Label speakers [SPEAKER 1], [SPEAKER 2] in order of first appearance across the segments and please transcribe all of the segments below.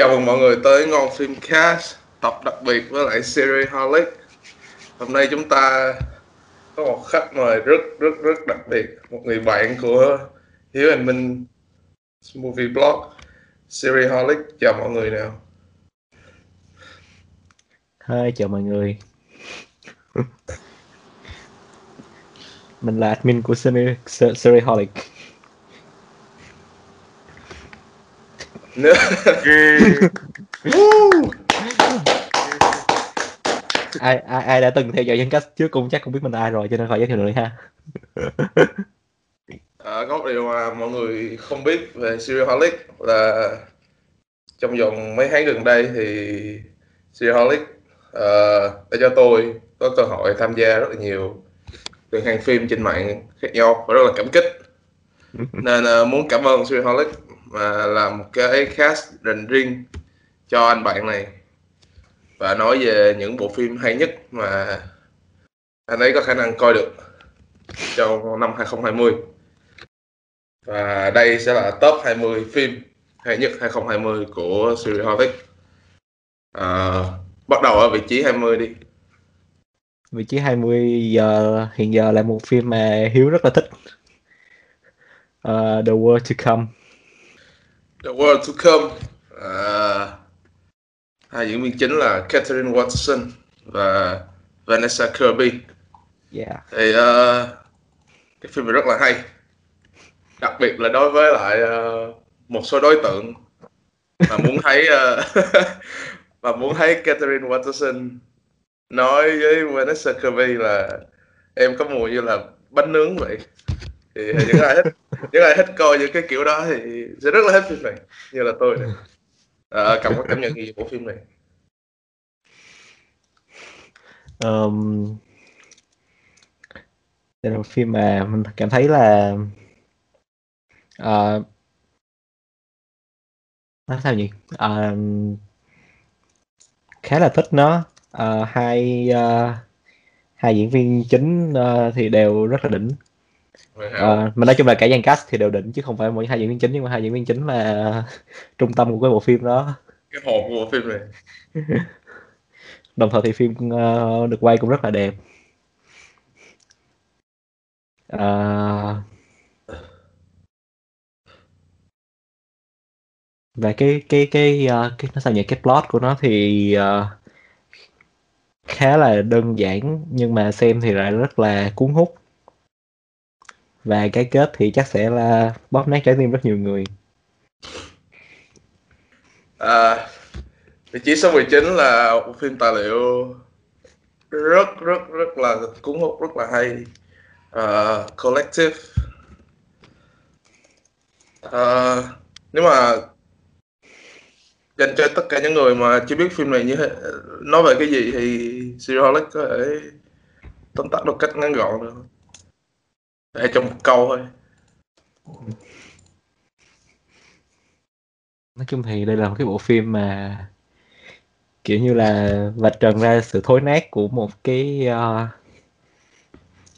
[SPEAKER 1] Chào mừng mọi người tới Ngon Phim Cast Tập đặc biệt với lại series Holic Hôm nay chúng ta có một khách mời rất rất rất đặc biệt Một người bạn của Hiếu and Minh Movie Blog Series Holic Chào mọi người nào.
[SPEAKER 2] Hi, chào mọi người. Mình là admin của series series Holic
[SPEAKER 1] Nữa.
[SPEAKER 2] Ai, ai ai đã từng theo dõi dân cách trước cũng chắc cũng biết mình là ai rồi cho nên khỏi giới thiệu nữa ha.
[SPEAKER 1] À, Có một điều mà mọi người không biết về Serial Holic là trong vòng mấy tháng gần đây thì Serial Holic uh, đã cho tôi có cơ hội tham gia rất là nhiều đường hàng phim trên mạng khác nhau và rất là cảm kích. Nên uh, muốn cảm ơn Serial Holic mà làm một cái cast dành riêng cho anh bạn này. Và nói về những bộ phim hay nhất mà anh ấy có khả năng coi được trong năm 2020 và đây sẽ là top 20 phim hay nhất 2020 của series Hobbit à, bắt đầu ở vị trí 20 đi.
[SPEAKER 2] Vị trí 20 giờ hiện giờ là một phim mà Hiếu rất là thích. Uh, The World to Come.
[SPEAKER 1] The World to Come. À, hai diễn viên chính là Catherine Watson và Vanessa Kirby.
[SPEAKER 2] Yeah.
[SPEAKER 1] thì uh, cái phim này rất là hay. Đặc biệt là đối với lại uh, một số đối tượng mà muốn thấy uh, mà muốn thấy Catherine Watson nói với Vanessa Kirby là em có mùi như là bánh nướng vậy. Thì những ai thích những ai thích coi những cái kiểu đó thì sẽ rất là thích phim này như là tôi này à, cảm có cảm nhận gì của phim này?
[SPEAKER 2] Um, đây là một phim mà mình cảm thấy là uh, nói sao nhỉ? Uh, khá là thích nó. Uh, hai uh, hai diễn viên chính uh, thì đều rất là đỉnh uh, mà nói chung là cả dàn cast thì đều đỉnh chứ không phải mỗi hai diễn viên chính nhưng mà hai diễn viên chính là trung tâm của cái bộ phim đó.
[SPEAKER 1] Cái hồn của bộ phim này.
[SPEAKER 2] Đồng thời thì phim uh, được quay cũng rất là đẹp. Uh, và cái cái cái uh, cái nó sao nhỉ? Cái plot của nó thì uh, khá là đơn giản nhưng mà xem thì lại rất là cuốn hút và cái kết thì chắc sẽ là bóp nát trái tim rất nhiều người.
[SPEAKER 1] À, vị trí số 19 là một phim tài liệu rất rất rất là cuốn hút rất là hay. Uh, collective. Uh, nếu mà dành cho tất cả những người mà chưa biết phim này như thế, nói về cái gì thì Serial có thể tóm tắt một cách ngắn gọn được để trong một câu thôi.
[SPEAKER 2] Nói chung thì đây là một cái bộ phim mà kiểu như là vạch trần ra sự thối nát của một cái uh,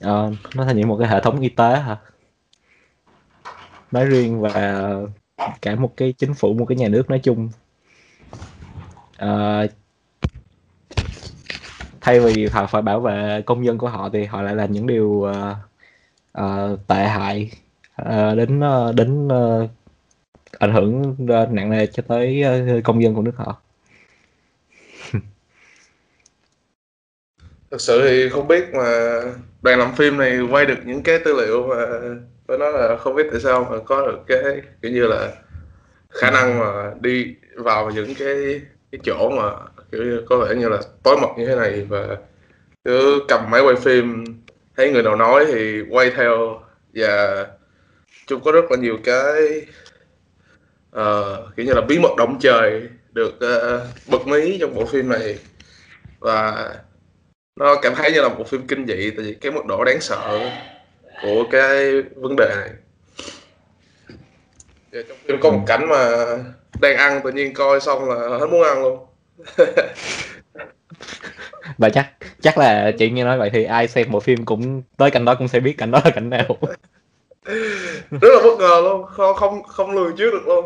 [SPEAKER 2] uh, nó thành những một cái hệ thống y tế hả? Nói riêng và cả một cái chính phủ một cái nhà nước nói chung. Uh, thay vì họ phải bảo vệ công dân của họ thì họ lại làm những điều uh, uh, tệ hại uh, đến uh, đến uh, ảnh hưởng uh, nặng nề cho tới uh, công dân của nước họ.
[SPEAKER 1] Thực sự thì không biết mà đoàn làm phim này quay được những cái tư liệu mà phải nói là không biết tại sao mà có được cái kiểu như là khả năng mà đi vào những cái cái chỗ mà kiểu như có vẻ như là tối mật như thế này và cứ cầm máy quay phim thấy người nào nói thì quay theo. Và chung có rất là nhiều cái uh, kiểu như là bí mật động trời được uh, bật mí trong bộ phim này. Và nó cảm thấy như là một phim kinh dị tại vì cái mức độ đáng sợ của cái vấn đề này. Và trong phim có một cảnh mà đang ăn tự nhiên coi xong là hết muốn ăn luôn.
[SPEAKER 2] và chắc chắc là chị nghe nói vậy thì ai xem bộ phim cũng tới cảnh đó cũng sẽ biết cảnh đó là cảnh nào.
[SPEAKER 1] Rất là bất ngờ luôn không không không lường trước được luôn.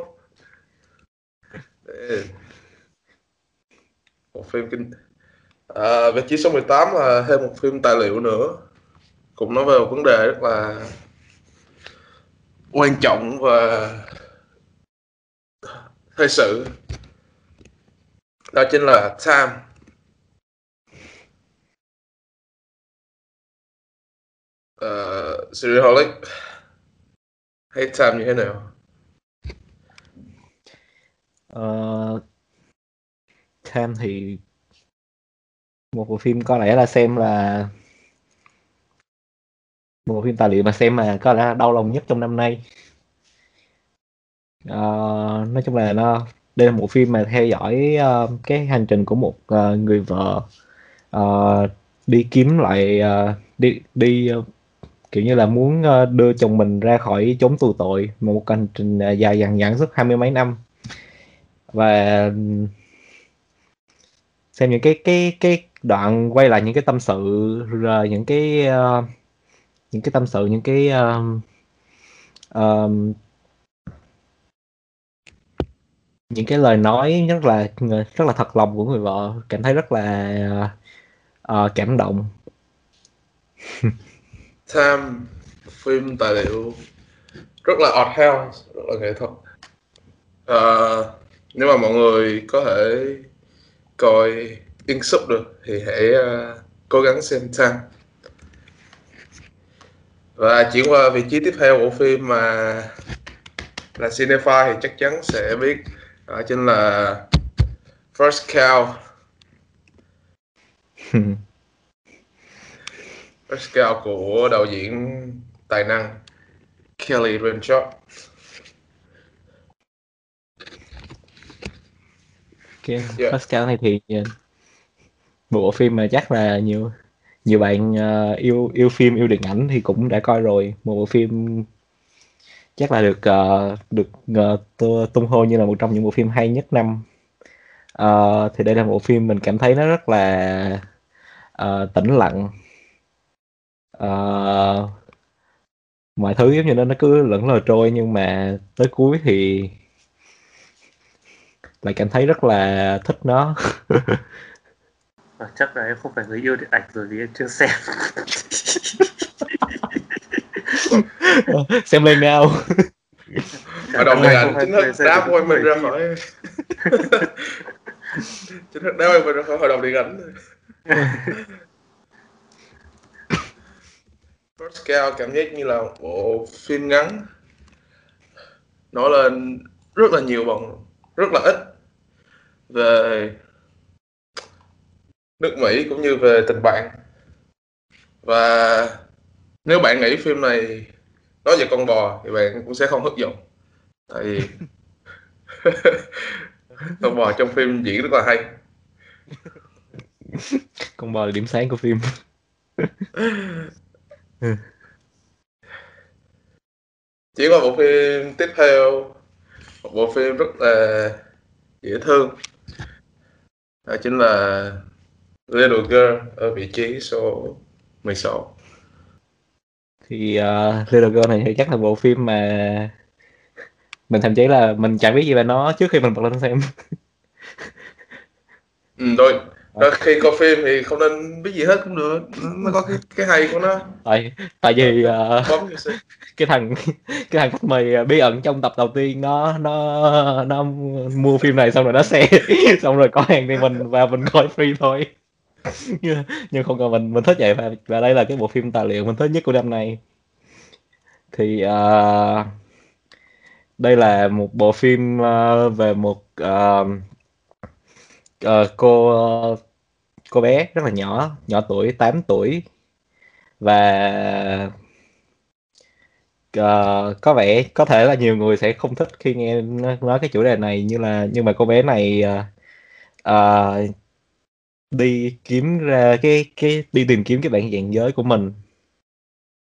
[SPEAKER 1] Một phim kinh à, vị trí số 18 là thêm một phim tài liệu nữa. Cũng nói về một vấn đề rất là quan trọng và thời sự. Đó chính là time. Ờ, uh, Serialholic hay time như thế nào?
[SPEAKER 2] Uh, time thì một bộ phim có lẽ là xem là một bộ phim tài liệu mà xem mà có lẽ là đau lòng nhất trong năm nay. Uh, nói chung là nó đây là một phim mà theo dõi uh, cái hành trình của một uh, người vợ uh, đi kiếm lại uh, đi đi uh, kiểu như là muốn ờ, đưa chồng mình ra khỏi chốn tù tội một hành trình à, dài dằng dẳng suốt hai mươi mấy năm. Và xem những cái cái cái đoạn quay lại những cái tâm sự rồi những cái uh, những cái tâm sự những cái uh, um, những cái lời nói rất là rất là thật lòng của người vợ cảm thấy rất là uh, cảm động.
[SPEAKER 1] tham phim tài liệu rất là art house rất là nghệ thuật. À, nếu mà mọi người có thể coi in sub được thì hãy uh, cố gắng xem tham. Và chuyển qua vị trí tiếp theo của phim mà là Cinefy thì chắc chắn sẽ biết đó chính là First Cow. Cow của đạo diễn tài năng Kelly Reichardt
[SPEAKER 2] Okay. Yeah. First này thì bộ phim mà chắc là nhiều nhiều bạn uh, yêu yêu phim yêu điện ảnh thì cũng đã coi rồi một bộ phim chắc là được uh, được uh, tung hô như là một trong những bộ phim hay nhất năm uh, thì đây là một phim mình cảm thấy nó rất là uh, tĩnh lặng uh, mọi thứ giống như nó nó cứ lẫn lờ trôi nhưng mà tới cuối thì lại cảm thấy rất là thích nó.
[SPEAKER 3] À, chắc là em không phải người yêu điện ảnh rồi vì em chưa xem.
[SPEAKER 2] Xem lên nào.
[SPEAKER 1] Ở đồng điện ảnh chính thức đá quay mình ra khỏi chính thức đá quay mình ra khỏi hội đồng điện ảnh First Scout cảm giác như là bộ phim ngắn. Nói lên rất là nhiều bằng rất là ít. Về nước Mỹ cũng như về tình bạn. Và nếu bạn nghĩ phim này nói về con bò thì bạn cũng sẽ không thất vọng tại vì con bò trong phim diễn rất là hay.
[SPEAKER 2] Con bò là điểm sáng của phim
[SPEAKER 1] chỉ có bộ phim tiếp theo một bộ phim rất là dễ thương. Đó chính là Little Girl ở vị trí số 16
[SPEAKER 2] thì uh, Little Girl này thì chắc là bộ phim mà mình thậm chí là mình chẳng biết gì về nó trước khi mình bật lên xem.
[SPEAKER 1] Ừ, rồi rồi khi coi phim thì không nên biết gì hết cũng được. Nó có cái, cái hay của nó.
[SPEAKER 2] Tại tại vì uh, cái thằng cái thằng khách mời bí ẩn trong tập đầu tiên nó nó nó mua phim này xong rồi nó xe xong rồi có hàng thì mình và mình coi free thôi. Nhưng, nhưng không cần mình mình thích vậy. Và và đây là cái bộ phim tài liệu mình thích nhất của năm nay. Thì uh, đây là một bộ phim uh, về một uh, uh, cô uh, cô bé rất là nhỏ nhỏ tuổi 8 tuổi. Và uh, có vẻ có thể là nhiều người sẽ không thích khi nghe nói cái chủ đề này như là nhưng mà cô bé này uh, uh, đi kiếm ra cái cái đi tìm kiếm cái bản dạng giới của mình.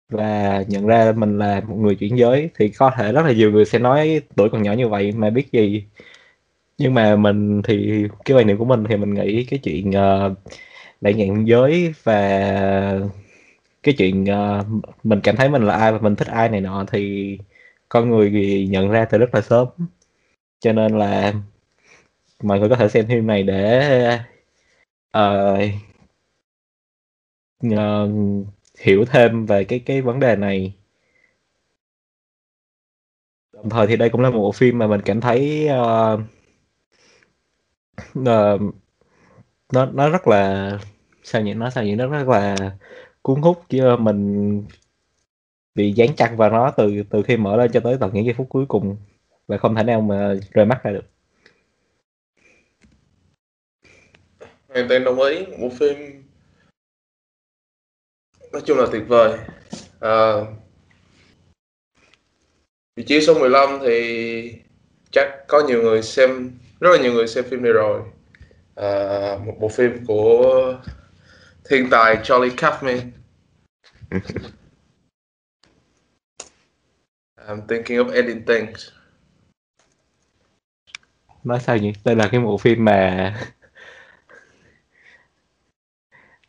[SPEAKER 2] Và nhận ra mình là một người chuyển giới thì có thể rất là nhiều người sẽ nói tuổi còn nhỏ như vậy mà biết gì nhưng mà mình thì cái quan niệm của mình thì mình nghĩ cái chuyện uh, đại dạng giới và cái chuyện uh, mình cảm thấy mình là ai và mình thích ai này nọ thì con người thì nhận ra từ rất là sớm. Cho nên là mọi người có thể xem phim này để uh, uh, hiểu thêm về cái cái vấn đề này. Đồng thời thì đây cũng là một bộ phim mà mình cảm thấy uh, uh, nó nó rất là sao nhỉ nó sao nhỉ nó rất là cuốn hút. Chứ mình bị dán chặt vào nó từ từ khi mở lên cho tới tận những giây phút cuối cùng và không thể nào mà rời mắt ra được.
[SPEAKER 1] Hoàn toàn đồng ý bộ phim nói chung là tuyệt vời. À, vị trí số 15 thì chắc có nhiều người xem rất là nhiều người xem phim này rồi. À, một bộ phim của thiên tài Charlie Kaufman. I'm thinking of ending things.
[SPEAKER 2] Nói sao nhỉ? Đây là cái bộ phim mà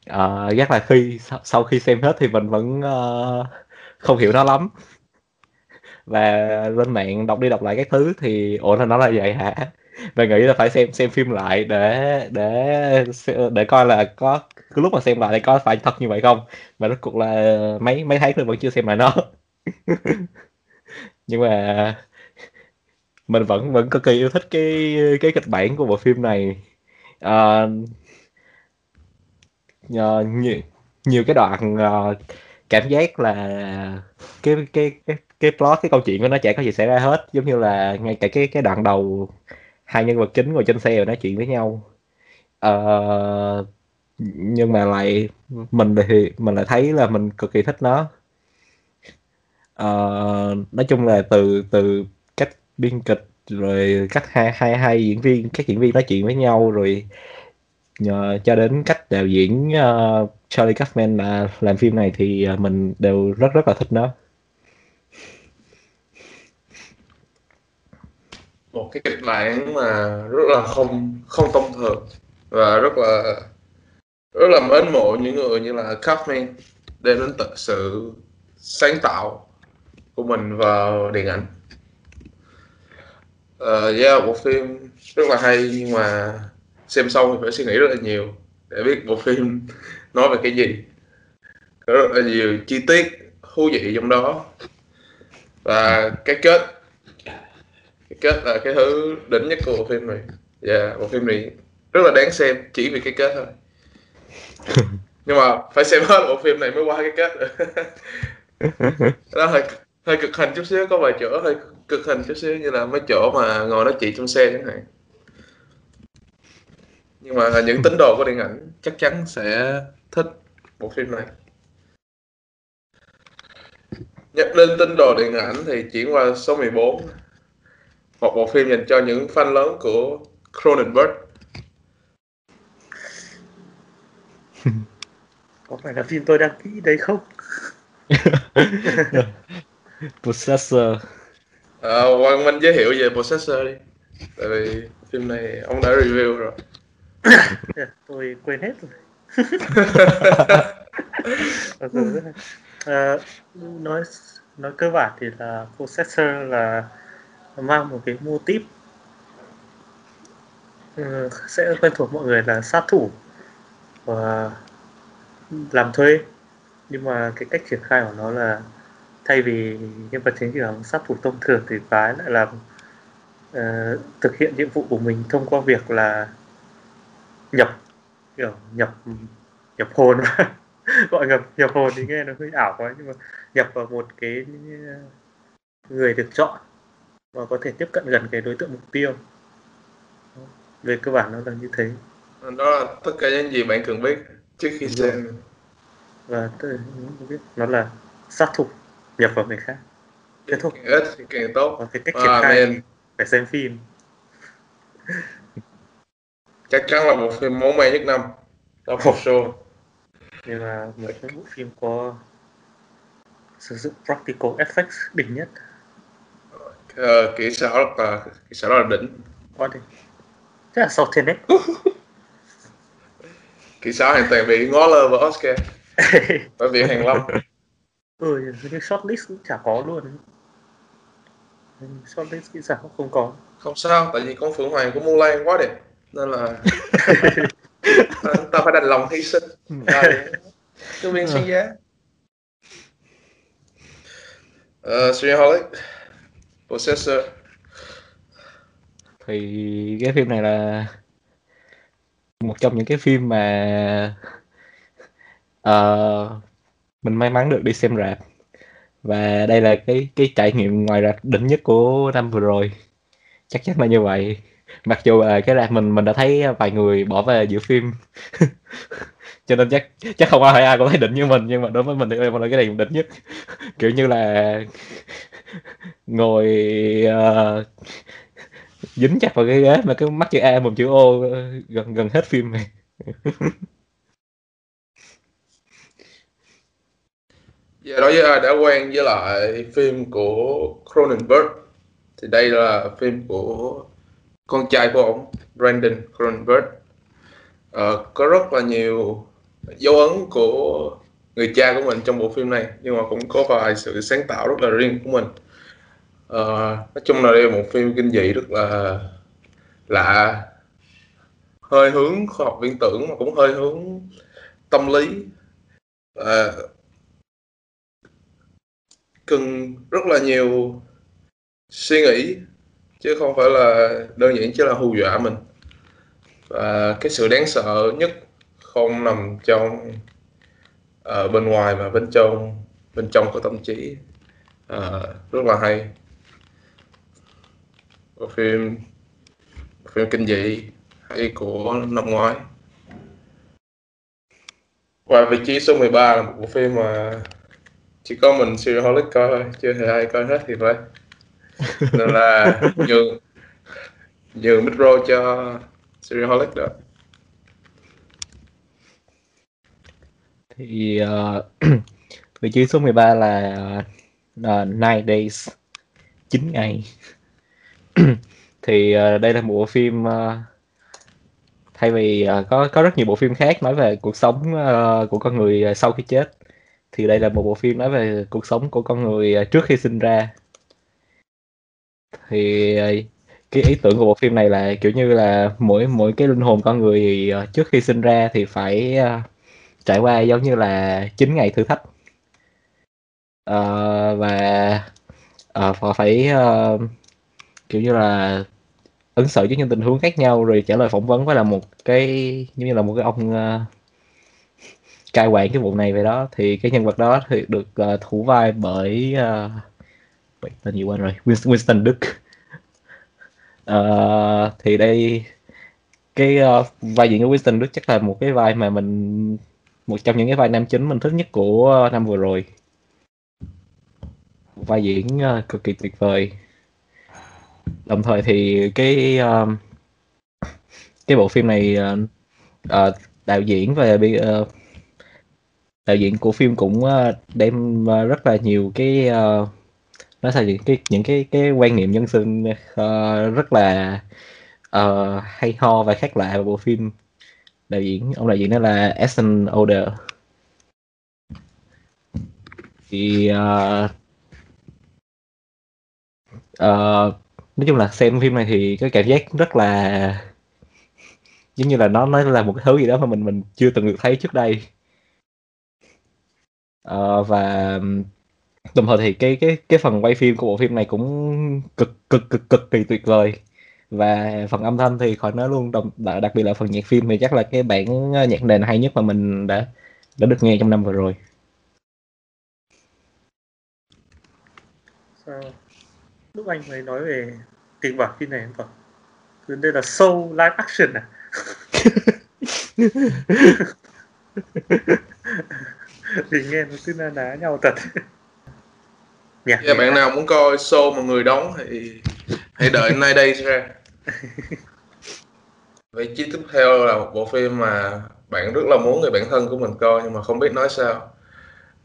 [SPEAKER 2] uh, chắc là khi sau khi xem hết thì mình vẫn uh, không hiểu nó lắm. Và lên mạng đọc đi đọc lại các thứ thì ủa là nó là vậy hả và nghĩ là phải xem xem phim lại để để để coi là có cái lúc mà xem lại thì có phải thật như vậy không? Và rốt cuộc là mấy mấy tháng rồi vẫn chưa xem lại nó. Nhưng mà mình vẫn vẫn cực kỳ yêu thích cái cái kịch bản của bộ phim này. À, uh, nhiều, nhiều cái đoạn uh, cảm giác là cái cái cái cái plot cái câu chuyện của nó chả có gì xảy ra hết. Giống như là ngay cả cái cái đoạn đầu hai nhân vật chính ngồi trên xe và nói chuyện với nhau. Uh, nhưng mà lại mình thì mình lại thấy là mình cực kỳ thích nó. Uh, nói chung là từ từ cách biên kịch rồi cách hai hai hai diễn viên các diễn viên nói chuyện với nhau rồi nhờ, cho đến cách đạo diễn uh, Charlie Kaufman là làm phim này thì mình đều rất rất là thích nó.
[SPEAKER 1] Một cái kịch bản mà rất là không không thông thường và rất là rất là mến mộ những người như là Kaufman đem đến tự sự sáng tạo của mình vào điện ảnh. Uh, yeah, bộ phim rất là hay nhưng mà xem xong thì phải suy nghĩ rất là nhiều để biết bộ phim nói về cái gì. Có rất là nhiều chi tiết thú vị trong đó và cái kết cái kết là cái thứ đỉnh nhất của bộ phim này. Yeah, bộ phim này rất là đáng xem chỉ vì cái kết thôi. nhưng mà phải xem hết bộ phim này mới qua cái kết đó hơi hơi cực hình chút xíu có vài chỗ hơi cực hình chút xíu như là mấy chỗ mà ngồi nói chuyện trong xe chẳng hạn nhưng mà những tín đồ của điện ảnh chắc chắn sẽ thích bộ phim này nhắc đến tín đồ điện ảnh thì chuyển qua số 14 một bộ phim dành cho những fan lớn của Cronenberg.
[SPEAKER 3] Có phải là phim tôi đang nghĩ đấy không?
[SPEAKER 2] Possessor.
[SPEAKER 1] À, Quang Minh giới thiệu về Possessor đi. Tại vì phim này ông đã review rồi.
[SPEAKER 3] Tôi quên hết rồi. À, nói nói cơ bản thì là Possessor là mang một cái mô típ ừ, sẽ quen thuộc mọi người là sát thủ và làm thuê. Nhưng mà cái cách triển khai của nó là thay vì nhân vật chính là sát thủ thông thường thì phái lại làm uh, thực hiện nhiệm vụ của mình thông qua việc là nhập kiểu nhập nhập hồn. Gọi nhập nhập hồn thì nghe nó hơi ảo quá nhưng mà nhập vào một cái ờ, người được chọn và có thể tiếp cận gần cái đối tượng mục tiêu. Về cơ bản nó là như thế.
[SPEAKER 1] Đó là tất cả những gì bạn cần biết trước khi xem.
[SPEAKER 3] và tôi biết nó là sát thủ nhập vào người khác. Kết thúc
[SPEAKER 1] ít thì càng tốt.
[SPEAKER 3] Và cái cách triển khai man. phải xem phim.
[SPEAKER 1] Chắc chắn là một phim máu me nhất năm. Đó một show.
[SPEAKER 3] Nhưng mà một cái bộ phim có sử dụng practical effects đỉnh nhất
[SPEAKER 1] ờ, kỹ xảo là kỹ xảo là đỉnh.
[SPEAKER 3] Quá đi thế là sau thiên đấy.
[SPEAKER 1] Kỹ xảo hoàn toàn bị ngó lơ vào Oscar. Bởi vì hàng lâm
[SPEAKER 3] ừ cái shortlist cũng chả có luôn. Shortlist kỹ xảo không có.
[SPEAKER 1] Không sao tại vì con phượng hoàng của Mulan quá đẹp. Nên là ta, ta phải đành lòng hy sinh. Rồi cái viên xứng giá. Uh, Holic Possessor
[SPEAKER 2] thì cái phim này là một trong những cái phim mà uh, mình may mắn được đi xem rạp. Và đây là cái cái trải nghiệm ngoài rạp đỉnh nhất của năm vừa rồi. Chắc chắn là như vậy. Mặc dù là cái rạp mình mình đã thấy vài người bỏ về giữa phim. Cho nên chắc chắc không ai ai cũng thấy đỉnh như mình nhưng mà đối với mình thì đây là cái này đỉnh nhất. Kiểu như là ngồi uh, dính chặt vào cái ghế mà cái mắt chữ A một chữ O ờ, gần gần hết phim này.
[SPEAKER 1] Dạ đối với ai đã quen với lại phim của Cronenberg thì đây là phim của con trai của ông Brandon Cronenberg. Uh, có rất là nhiều dấu ấn của người cha của mình trong bộ phim này nhưng mà cũng có vài sự sáng tạo rất là riêng của mình. À, nói chung là đây là một phim kinh dị rất là lạ. Hơi hướng khoa học viễn tưởng mà cũng hơi hướng tâm lý. À, cần rất là nhiều suy nghĩ chứ không phải là đơn giản chỉ là hù dọa mình. Và cái sự đáng sợ nhất không nằm trong ở ờ, bên ngoài mà bên trong bên trong của tâm trí. À, rất là hay. Bộ phim bộ phim kinh dị hay của năm ngoái. Và vị trí số 13 là một bộ phim mà chỉ có mình Serialholic coi thôi chưa hề ai coi hết thì phải. Nên là nhường nhường micro cho Serialholic đó
[SPEAKER 2] thì uh, vị trí số 13 là uh, Nine Days 9 ngày. Thì uh, đây là một bộ phim uh, thay vì uh, có có rất nhiều bộ phim khác nói về cuộc sống uh, của con người sau khi chết thì đây là một bộ phim nói về cuộc sống của con người trước khi sinh ra. Thì cái ý tưởng của bộ phim này là kiểu như là mỗi mỗi cái linh hồn con người trước khi sinh ra thì phải trải qua giống như là 9 ngày thử thách. Uh, và uh, phải uh, kiểu như là ứng xử với những tình huống khác nhau rồi trả lời phỏng vấn với là một cái giống như là một cái ông uh, cai quản cái vụ này về đó. Thì cái nhân vật đó thì được uh, thủ vai bởi uh, tên gì quên rồi? Winston Đức uh, thì đây cái uh, vai diễn của Winston Đức chắc là một cái vai mà mình một trong những cái vai nam chính mình thích nhất của ờ, năm vừa rồi. Vai diễn uh, cực kỳ tuyệt vời. Đồng thời thì cái uh, cái bộ phim này uh, uh, đạo diễn và uh, đạo diễn của phim cũng uh, đem uh, rất là nhiều cái uh, nói sao những cái những cái cái quan niệm nhân sinh uh, rất là uh, hay ho và khác lạ vào bộ phim đạo diễn ông đạo diễn đó là Ashton Oder thì uh, uh, nói chung là xem phim này thì cái cảm giác rất là giống như là nó nó là một cái thứ gì đó mà mình mình chưa từng được thấy trước đây. Uh, và đồng thời thì cái cái cái phần quay phim của bộ phim này cũng cực cực cực cực kỳ tuyệt vời và phần âm thanh thì khỏi nói luôn đồng đặc biệt là phần nhạc phim thì chắc là cái bản nhạc nền hay nhất mà mình đã đã được nghe trong năm vừa rồi.
[SPEAKER 3] Sao? Lúc anh mới nói về kịch bản phim này em còn cứ đây là show live action à? Thì nghe nó cứ na ná nhau thật.
[SPEAKER 1] Nhạc yeah, bạn nào muốn coi show mà người đóng thì hãy đợi nay đây ra vị trí tiếp theo là một bộ phim mà bạn rất là muốn người bạn thân của mình coi nhưng mà không biết nói sao.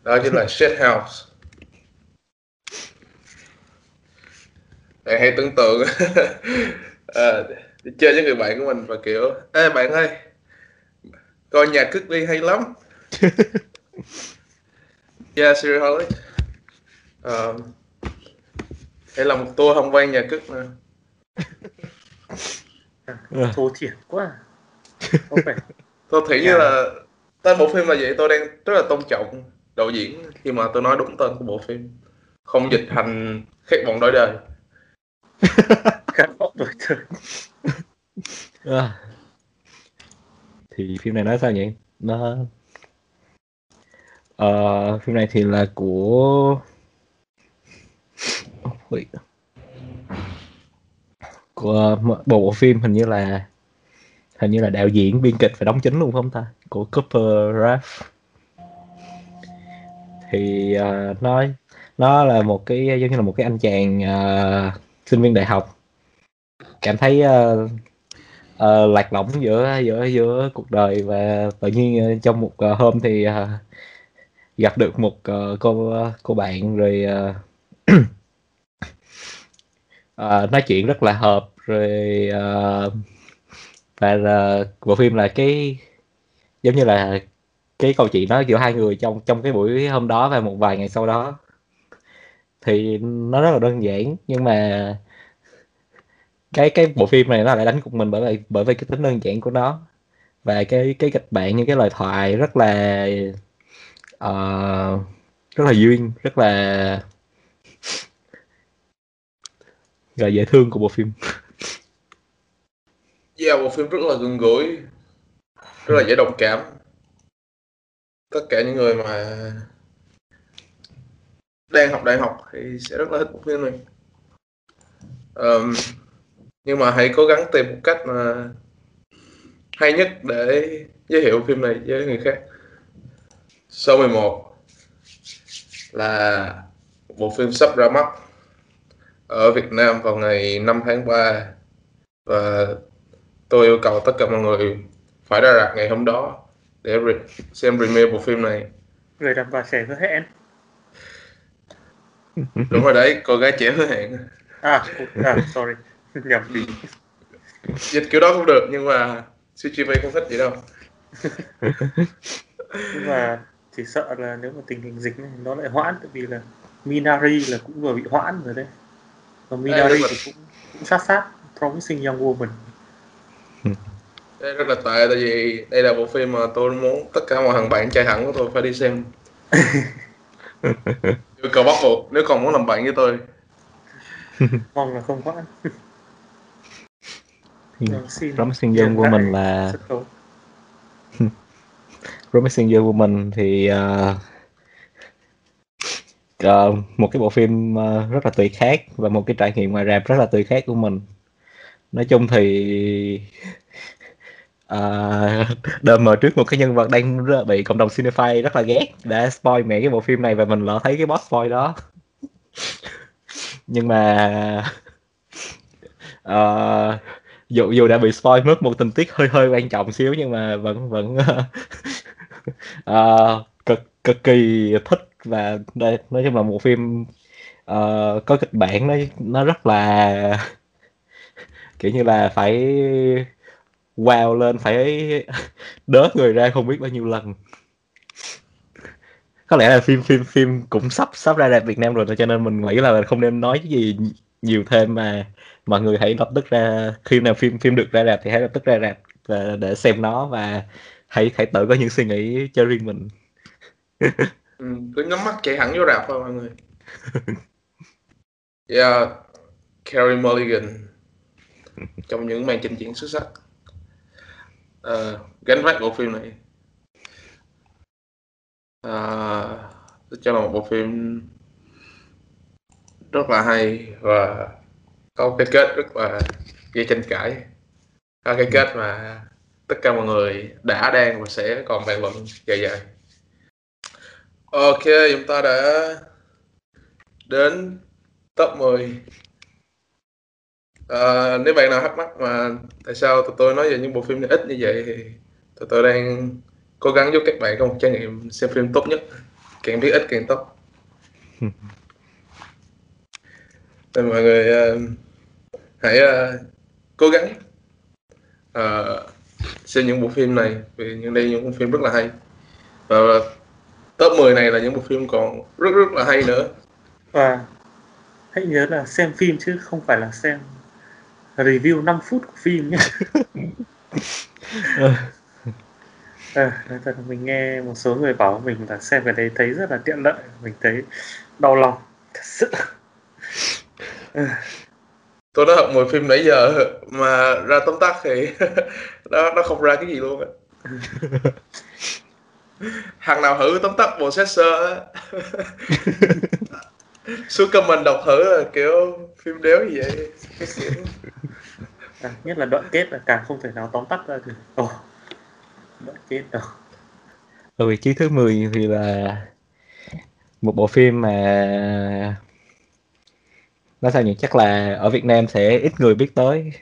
[SPEAKER 1] Đó chính là Shit House. Bạn hãy tưởng tượng. À, đi chơi với người bạn của mình và kiểu ê bạn ơi coi nhà cất đi hay lắm. Yeah seriously. Um, hay là một tour không quan nhà cức nữa
[SPEAKER 2] Ờ.
[SPEAKER 3] thô thiển quá không phải
[SPEAKER 1] tôi thấy như là tên bộ phim là vậy tôi đang rất là tôn trọng đạo diễn khi mà tôi nói đúng tên của bộ phim không dịch thành khát vọng đổi đời
[SPEAKER 3] khát vọng đổi đời
[SPEAKER 2] À. thì phim này nói sao nhỉ nó ờ, phim này thì là của Ôi. Ờ, của một bộ phim hình như là hình như là đạo diễn biên kịch và đóng chính luôn không ta? Của Cooper Raff. Thì uh, nó nó là một cái giống như là một cái anh chàng uh, sinh viên đại học. Cảm thấy uh, uh, lạc lõng giữa giữa giữa cuộc đời và tự nhiên uh, trong một uh, hôm thì uh, gặp được một uh, cô cô bạn rồi uh, uh, nói chuyện rất là hợp rồi uh, và uh, bộ phim là cái giống như là cái câu chuyện đó giữa hai người trong trong cái buổi hôm đó và một vài ngày sau đó. Thì nó rất là đơn giản nhưng mà cái cái bộ phim này nó lại đánh cục mình bởi vì bởi vì cái tính đơn giản của nó. Và cái cái kịch bản những cái lời thoại rất là uh, rất là duyên rất là là dễ thương của bộ phim.
[SPEAKER 1] Yeah, bộ phim rất là gần gũi rất là dễ đồng cảm. Tất cả những người mà đang học đại học thì sẽ rất là thích bộ phim này. Um, nhưng mà hãy cố gắng tìm một cách mà hay nhất để giới thiệu phim này với người khác. Số 11 là bộ phim sắp ra mắt ở Việt Nam vào ngày 5 tháng 3 và tôi yêu cầu tất cả mọi người phải ra rạp ngày hôm đó để re- xem premiere bộ phim này.
[SPEAKER 3] Người đàn bà trẻ hứa hẹn.
[SPEAKER 1] Đúng rồi đấy cô gái trẻ hứa hẹn.
[SPEAKER 3] À, à sorry. Nhầm. Đi
[SPEAKER 1] dịch kiểu đó cũng được nhưng mà CGV không thích vậy đâu.
[SPEAKER 3] Nhưng mà chỉ sợ là nếu mà tình hình dịch này nó lại hoãn tại vì là Minari là cũng vừa bị hoãn rồi đấy
[SPEAKER 1] nhưng mà-
[SPEAKER 3] thì cũng, cũng sát sát Promising Young Woman.
[SPEAKER 1] Đây rất là tệ tại vì đây là bộ phim mà tôi muốn tất cả mọi thằng bạn trai hẳn của tôi phải đi xem. Yêu cầu bắt buộc nếu còn muốn làm bạn với tôi.
[SPEAKER 3] Mong là không
[SPEAKER 2] Ừ.
[SPEAKER 3] Vâng,
[SPEAKER 2] Promising Young Woman là
[SPEAKER 3] sân khấu.
[SPEAKER 2] Promising Young Woman thì ờ, uh, một cái bộ phim uh, rất là tùy khác và một cái trải nghiệm ngoài rạp rất là tùy khác của mình. Nói chung thì uh, đơm mở trước một cái nhân vật đang rất- bị cộng đồng cinephile rất là ghét đã spoil mẹ cái bộ phim này và mình lỡ thấy cái boss spoil đó. Nhưng mà uh, dù dù đã bị spoil mất một tình tiết hơi hơi quan trọng xíu nhưng mà vẫn vẫn uh, uh cực kỳ thích và đây nói chung là một phim uh, có kịch bản nó nó rất là kiểu như là phải wow lên phải đớt người ra không biết bao nhiêu lần. Có lẽ là phim phim phim cũng sắp sắp ra rạp Việt Nam rồi cho nên mình nghĩ là không nên nói gì nhiều thêm mà mọi người hãy lập tức ra khi nào phim phim được ra rạp thì hãy lập tức ra rạp để xem nó và hãy hãy tự có những suy nghĩ cho riêng mình
[SPEAKER 1] ừ, cứ nhắm mắt chạy hẳn vô rạp thôi mọi người. Yeah Carey Mulligan. Trong những màn trình diễn xuất sắc. Ờ, gánh vác bộ phim này. Uh, cho là một bộ phim rất là hay và có cái kết rất là gây tranh cãi. Có cái kết mà tất cả mọi người đã đang và sẽ còn bàn luận dài dài ok chúng ta đã đến top 10 à, nếu bạn nào thắc mắc mà tại sao tụi tôi nói về những bộ phim này ít như vậy thì tụi tôi đang cố gắng giúp các bạn có một trải nghiệm xem phim tốt nhất. Càng biết ít càng tốt. Nên mọi người ờ, hãy ờ, cố gắng ờ, xem những bộ phim này vì những đây những bộ phim rất là hay. Và top 10 này là những bộ phim còn rất rất là hay nữa.
[SPEAKER 3] Và hãy nhớ là xem phim chứ không phải là xem review 5 phút của phim nhé. À, nói thật mình nghe một số người bảo mình là xem cái đấy thấy rất là tiện lợi. Mình thấy đau lòng thật sự.
[SPEAKER 1] À. tôi đã học một phim nãy giờ mà ra tóm tắt thì nó nó không ra cái gì luôn á hàng nào thử tóm tắt processor á. Số comment đọc thử là kiểu phim đéo như vậy?
[SPEAKER 3] À, nhất là đoạn kết là càng không thể nào tóm tắt ra được. Oh, đoạn kết đâu?
[SPEAKER 2] Ở vị trí thứ 10 thì là một bộ phim mà nói sao nhỉ? Chắc là ở Việt Nam sẽ ít người biết tới.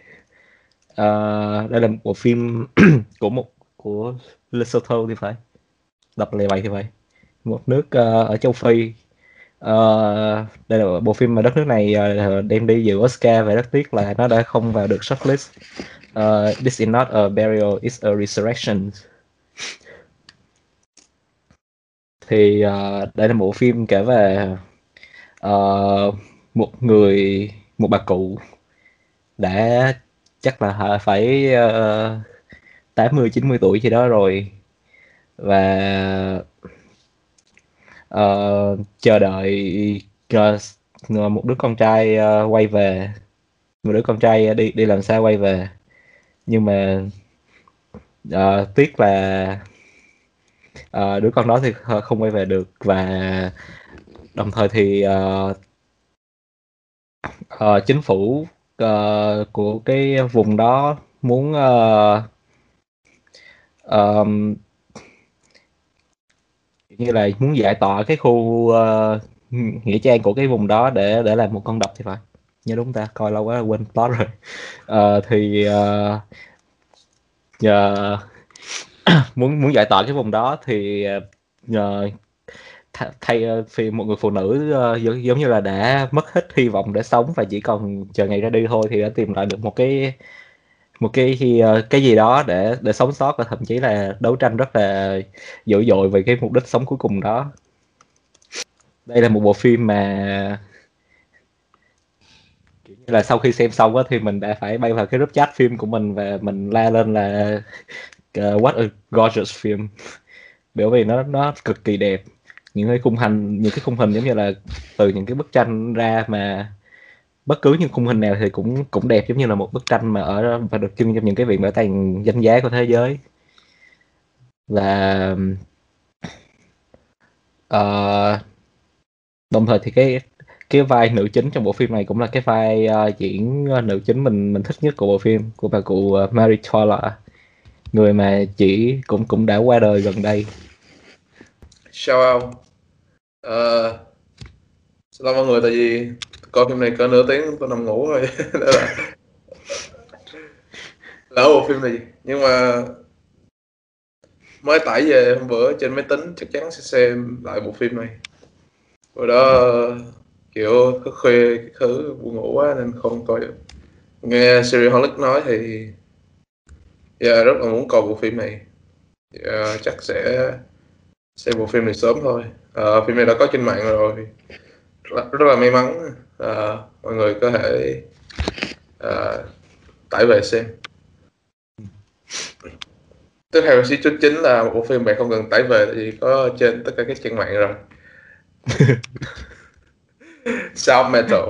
[SPEAKER 2] Uh, đây là một bộ phim của một của Lesotho thì phải đọc lề vậy thì vậy. một nước uh, ở châu Phi uh, đây là bộ phim mà đất nước này uh, đem đi dự Oscar và rất tiếc là nó đã không vào được shortlist. Uh, This is not a burial, it's a resurrection. Thì uh, đây là bộ phim kể về uh, một người một bà cụ đã chắc là phải tám mươi chín mươi tuổi gì đó rồi và uh, chờ đợi uh, một đứa con trai uh, quay về. Một đứa con trai đi đi làm sao quay về. Nhưng mà uh, tiếc là uh, đứa con đó thì không quay về được. Và đồng thời thì uh, uh, chính phủ uh, của cái vùng đó muốn uh, um, như là muốn giải tỏa cái khu uh, nghĩa trang của cái vùng đó để để làm một con đập thì phải. Nhớ đúng ta coi lâu quá quên plot rồi. Uh, thì uh, uh, muốn muốn giải tỏa cái vùng đó thì uh, thay vì một người phụ nữ uh, giống, giống như là đã mất hết hy vọng để sống và chỉ còn chờ ngày ra đi thôi thì đã tìm lại được một cái một cái uh, cái gì đó để để sống sót và thậm chí là đấu tranh rất là dữ dội về cái mục đích sống cuối cùng đó. Đây là một bộ phim mà kiểu như là sau khi xem xong á thì mình đã phải bay vào cái group chat phim của mình và mình la lên là uh, what a gorgeous film. Bởi vì nó nó cực kỳ đẹp. Những cái khung hình những cái khung hình giống như là từ những cái bức tranh ra mà bất cứ những khung hình nào thì cũng cũng đẹp giống như là một bức tranh mà ở và được trưng trong những cái viện bảo tàng danh giá của thế giới và uh, đồng thời thì cái cái vai nữ chính trong bộ phim này cũng là cái vai uh, diễn ờ, nữ chính mình mình thích nhất của bộ phim của bà cụ uh, Mary Toller người mà chỉ cũng cũng đã qua đời gần đây.
[SPEAKER 1] sao không Uh, Hello mọi người, tại vì coi phim này cỡ nửa tiếng tôi nằm ngủ rồi là lỡ bộ phim này nhưng mà mới tải về hôm bữa trên máy tính chắc chắn sẽ xem lại bộ phim này. Rồi đó kiểu cứ khuya cái thứ buồn ngủ quá nên không coi được. Nghe Siri Holic nói thì yeah, rất là muốn coi bộ phim này. Yeah, chắc sẽ xem bộ phim này sớm thôi. À, phim này đã có trên mạng rồi. Rất là may mắn uh, mọi người có thể uh, tải về xem. Tiếp theo xí chút chính là một bộ phim bạn không cần tải về thì có trên tất cả các trang mạng rồi. Sound Metal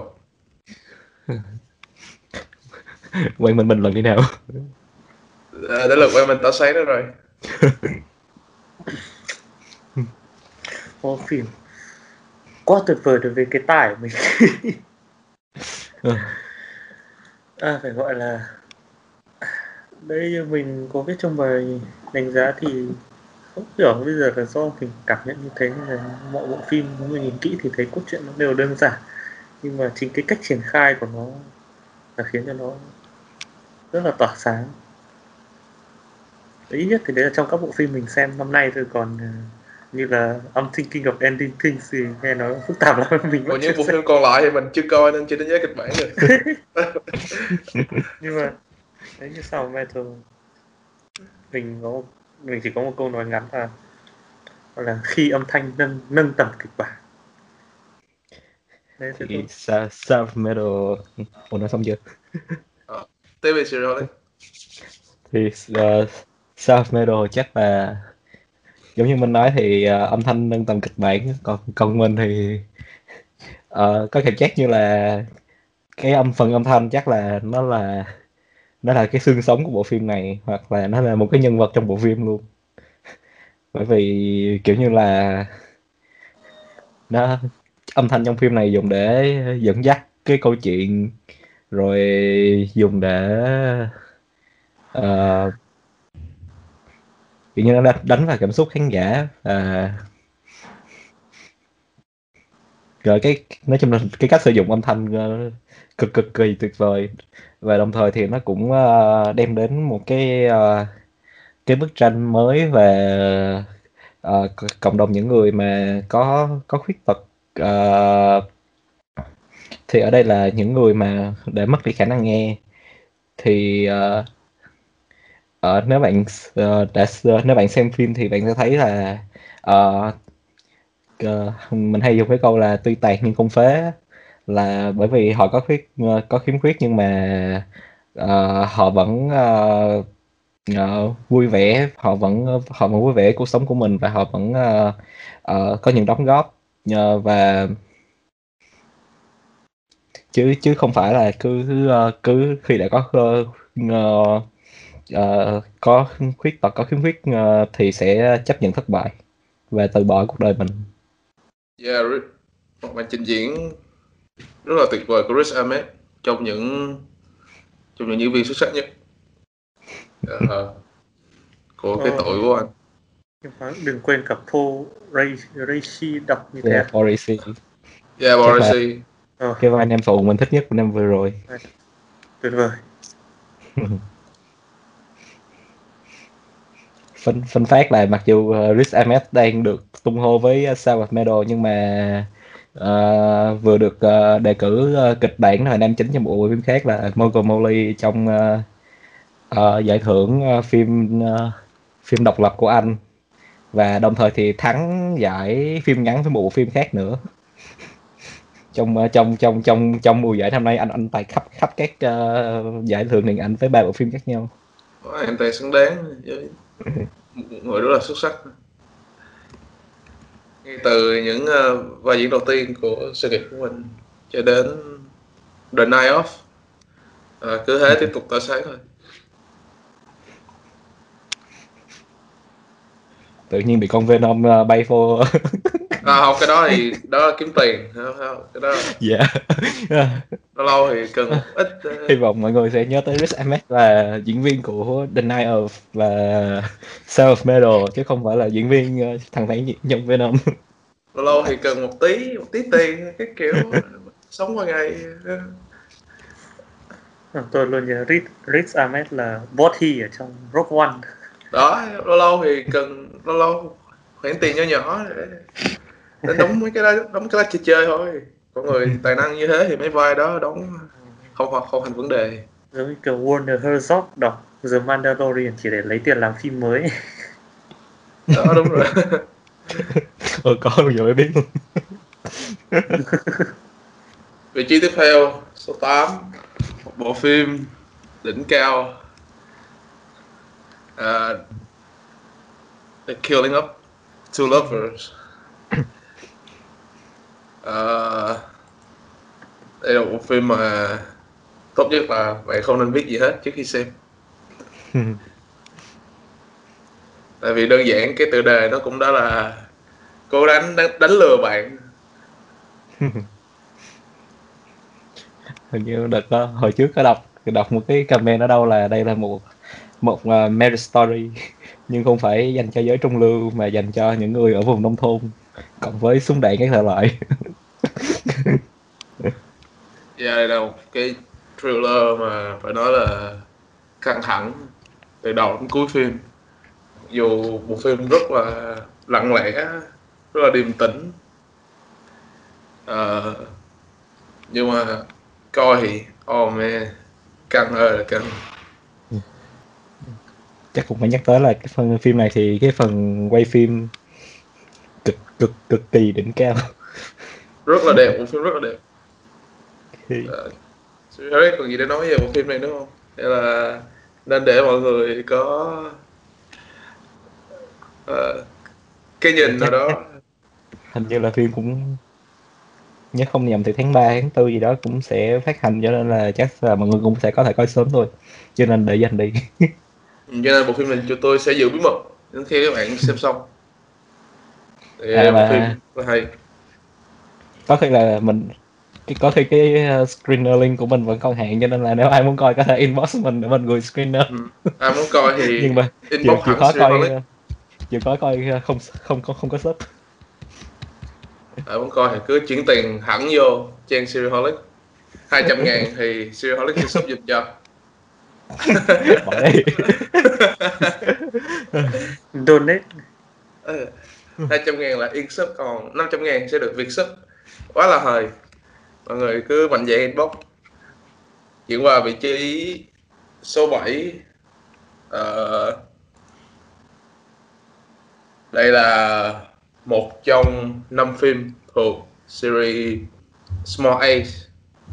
[SPEAKER 2] quen mình mình lần đi nào.
[SPEAKER 1] À, đã lượt quen mình tỏ sáng đó rồi.
[SPEAKER 3] Ô phim quá tuyệt vời đối với cái của mình. Ừ. à, phải gọi là đây như mình có viết trong bài đánh giá thì không hiểu bây giờ là do mình cảm nhận như thế là mọi bộ phim nếu mình nhìn kỹ thì thấy cốt truyện nó đều đơn giản. Nhưng mà chính cái cách triển khai của nó là khiến cho nó rất là tỏa sáng. Ít nhất thì đấy là trong các bộ phim mình xem năm nay thôi còn à, như là I'm thinking of ending things thì nghe nó phức tạp lắm mình
[SPEAKER 1] còn những bộ phim còn lại thì mình chưa coi nên chưa đánh giá kịch bản được.
[SPEAKER 3] Nhưng mà đấy như sau metal. Mình có mình chỉ có một câu nói ngắn là là khi âm thanh nâng nâng tầm kịch bản. Đấy,
[SPEAKER 2] thì
[SPEAKER 3] thôi.
[SPEAKER 2] Sa- South Meadow ủa nói xong chưa?
[SPEAKER 1] Tiếp về Serialic
[SPEAKER 2] thì uh, South Meadow chắc là giống như mình nói thì uh, âm thanh nâng tầm kịch bản còn còn mình thì uh, có cảm giác như là cái âm phần âm thanh chắc là nó là nó là cái xương sống của bộ phim này hoặc là nó là một cái nhân vật trong bộ phim luôn. Bởi vì kiểu như là nó âm thanh trong phim này dùng để dẫn dắt cái câu chuyện rồi dùng để uh, tự nhiên nó đánh, vào cảm xúc khán giả à, rồi cái nói chung là cái cách sử dụng âm thanh ờ, cực cực kỳ tuyệt vời. Và đồng thời thì nó cũng ờ, đem đến một cái ờ, cái bức tranh mới về ờ, cộng đồng những người mà có có khuyết tật Ờ, thì ở đây là những người mà để mất đi khả năng nghe. Thì uh, ờ, nếu bạn uh, đã ờ, nếu bạn xem phim thì bạn sẽ thấy là ờ, uh, mình hay dùng cái câu là tuy tàn nhưng không phế là bởi vì họ có khuyết có khiếm khuyết nhưng mà uh, họ vẫn uh, uh, vui vẻ họ vẫn họ vẫn vui vẻ cuộc sống của mình và họ vẫn uh, uh, có những đóng góp uh, và chứ chứ không phải là cứ uh, cứ khi đã có uh, uh ờ, có khuyết tật có khiếm khuyết ờ, thì sẽ chấp nhận thất bại và từ bỏ cuộc đời mình.
[SPEAKER 1] Yeah, một màn trình diễn rất là tuyệt vời của Riz Ahmed trong những trong những diễn viên xuất sắc nhất. Ờ, của cái tội của anh.
[SPEAKER 3] Đừng quên cả Paul Ray Reishi đọc như thế
[SPEAKER 2] yeah,
[SPEAKER 3] à?
[SPEAKER 2] Morrissey
[SPEAKER 1] yeah
[SPEAKER 3] Ờ,
[SPEAKER 2] cái vai nam phụ mình thích nhất của năm vừa rồi.
[SPEAKER 3] Tuyệt vời
[SPEAKER 2] phân phân phát là mặc dù ờ, uh, Riz Ahmed đang được tung hô với ờ, Sao Medal nhưng mà uh, vừa được uh, đề cử uh, kịch bản là nam chính trong bộ phim khác là Morgan Molly trong uh, uh, giải thưởng uh, phim uh, phim độc lập của Anh. Và đồng thời thì thắng giải phim ngắn với một bộ phim khác nữa. Trong trong trong trong trong mùa giải năm nay anh anh tài khắp khắp các uh, giải thưởng điện ảnh với ba bộ phim khác nhau.
[SPEAKER 1] Anh tài xứng đáng người rất là xuất sắc. Ngay từ những uh, vai diễn đầu tiên của sự nghiệp của mình cho đến The Night Off à, ờ, cứ thế tiếp tục tới sáng thôi.
[SPEAKER 2] Tự nhiên bị con Venom uh, bay vô.
[SPEAKER 1] à, không cái đó thì đó là kiếm tiền cái đó
[SPEAKER 2] dạ.
[SPEAKER 1] Lâu lâu thì cần ít ờ,
[SPEAKER 2] hy vọng mọi người sẽ nhớ tới Riz Ahmed là diễn viên của The Night of và Sound of Metal chứ không phải là diễn viên ờ, thằng thánh nhân Venom.
[SPEAKER 1] Lâu lâu thì cần một tí một tí tiền cái kiểu sống qua ngày ờ.
[SPEAKER 3] Ờ, tôi luôn nhớ Riz, Riz Ahmed là Bothi ở trong Rogue One.
[SPEAKER 1] Đó lâu lâu thì cần lâu lâu khoản tiền nhỏ nhỏ để, để đóng mấy cái đó đóng cái đó chơi chơi thôi. Có người tài năng như thế thì mấy vai đó đóng không không không thành vấn đề.
[SPEAKER 3] Giống như kiểu Warner Herzog đọc The Mandalorian chỉ để lấy tiền làm phim mới.
[SPEAKER 1] Đó đúng rồi.
[SPEAKER 2] Ờ có bây giờ mới biết. Luôn
[SPEAKER 1] vị trí tiếp theo số 8 một bộ phim đỉnh cao. À, The Killing of Two Lovers à, đây là một phim mà tốt nhất là bạn không nên biết gì hết trước khi xem. Tại vì đơn giản cái tựa đề nó cũng đã là cố đánh đánh, đánh lừa bạn.
[SPEAKER 2] Hình như đợt đó hồi trước có đọc đọc một cái comment ở đâu là đây là một một uh, marriage story nhưng không phải dành cho giới trung lưu mà dành cho những người ở vùng nông thôn cộng với súng đạn các thể loại.
[SPEAKER 1] Dạ đây là một cái thriller mà phải nói là căng thẳng từ đầu đến cuối phim. Dù bộ phim rất là lặng lẽ rất là điềm tĩnh. Ờ, nhưng mà coi thì oh man căng ơi là căng.
[SPEAKER 2] Chắc cũng phải nhắc tới là cái phần phim này thì cái phần quay phim cực cực cực kỳ đỉnh cao.
[SPEAKER 1] Rất là đẹp bộ phim rất là đẹp.
[SPEAKER 2] Thì
[SPEAKER 1] uh, Harry còn gì để nói về bộ phim này nữa không? Hay là nên để mọi người có uh, cái nhìn nào đó?
[SPEAKER 2] Hình như là phim cũng nhớ không nhầm thì tháng 3, tháng 4 gì đó cũng sẽ phát hành cho nên là chắc là mọi người cũng sẽ có thể coi sớm thôi. Cho nên để dành đi.
[SPEAKER 1] Cho nên bộ phim này chúng tôi sẽ giữ bí mật đến khi các bạn xem xong thì
[SPEAKER 2] À,
[SPEAKER 1] bộ
[SPEAKER 2] mà-
[SPEAKER 1] phim rất hay.
[SPEAKER 2] có khi là mình cái- có khi cái uh, screener link của mình vẫn còn hạn cho nên là nếu ai muốn coi có thể inbox mình để mình gửi screener
[SPEAKER 1] ai muốn coi thì
[SPEAKER 2] nhưng mà
[SPEAKER 1] inbox
[SPEAKER 2] chịu
[SPEAKER 1] hẳn
[SPEAKER 2] khó coi uh, chịu khó coi không không không không có sub
[SPEAKER 1] ai muốn coi thì cứ chuyển tiền hẳn vô trang Serialholic 200 ngàn thì Serialholic sẽ sub giùm cho.
[SPEAKER 2] Bỏ đi.
[SPEAKER 3] Donate.
[SPEAKER 1] Ừ. 200 ngàn là yên sub còn 500 ngàn sẽ được việc sub quá là hời. Mọi người cứ mạnh dạn inbox. Chuyển qua vị trí số 7 Ờ, đây là một trong năm phim thuộc series Small Ace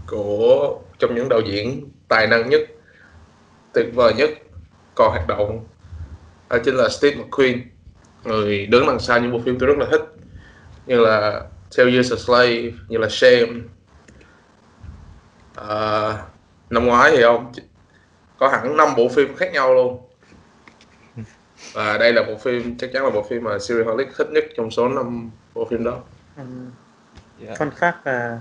[SPEAKER 1] của trong những đạo diễn tài năng nhất tuyệt vời nhất còn hoạt động đó chính là Steve McQueen người đứng đằng sau những bộ phim tôi rất là thích như là Tell Years a Slave như là Shame. À, năm ngoái thì ông có hẳn 5 bộ phim khác nhau luôn. Và đây là bộ phim chắc chắn là bộ phim mà Serial thích nhất trong số 5 bộ phim đó.
[SPEAKER 3] Um,
[SPEAKER 2] Dạ.
[SPEAKER 3] fun fact là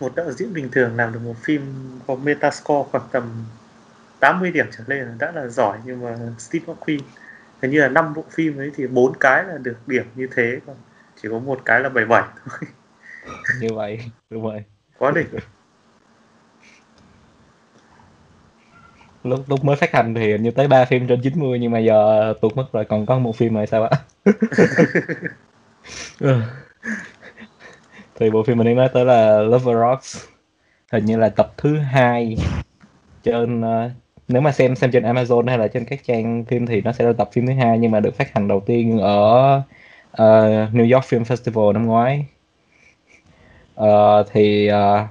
[SPEAKER 3] một đạo diễn bình thường làm được một phim có metascore khoảng tầm 80 điểm trở lên đã là giỏi nhưng mà Steve McQueen hình như là năm bộ phim ấy thì bốn cái là được điểm như thế còn chỉ có một cái là 77 thôi.
[SPEAKER 2] Như vậy đúng rồi.
[SPEAKER 3] Quá đỉnh.
[SPEAKER 2] Lúc lúc mới phát hành thì như tới 3 phim trên 90 nhưng mà giờ tuột mất rồi còn có một phim rồi sao á Ừ. thì bộ phim mình đang nói tới là Lover Rocks hình như là tập thứ hai trên ờ, nếu mà xem xem trên Amazon hay là trên các trang phim thì nó sẽ là tập phim thứ hai nhưng mà được phát hành đầu tiên ở uh, New York Film Festival năm ngoái. Uh, thì uh,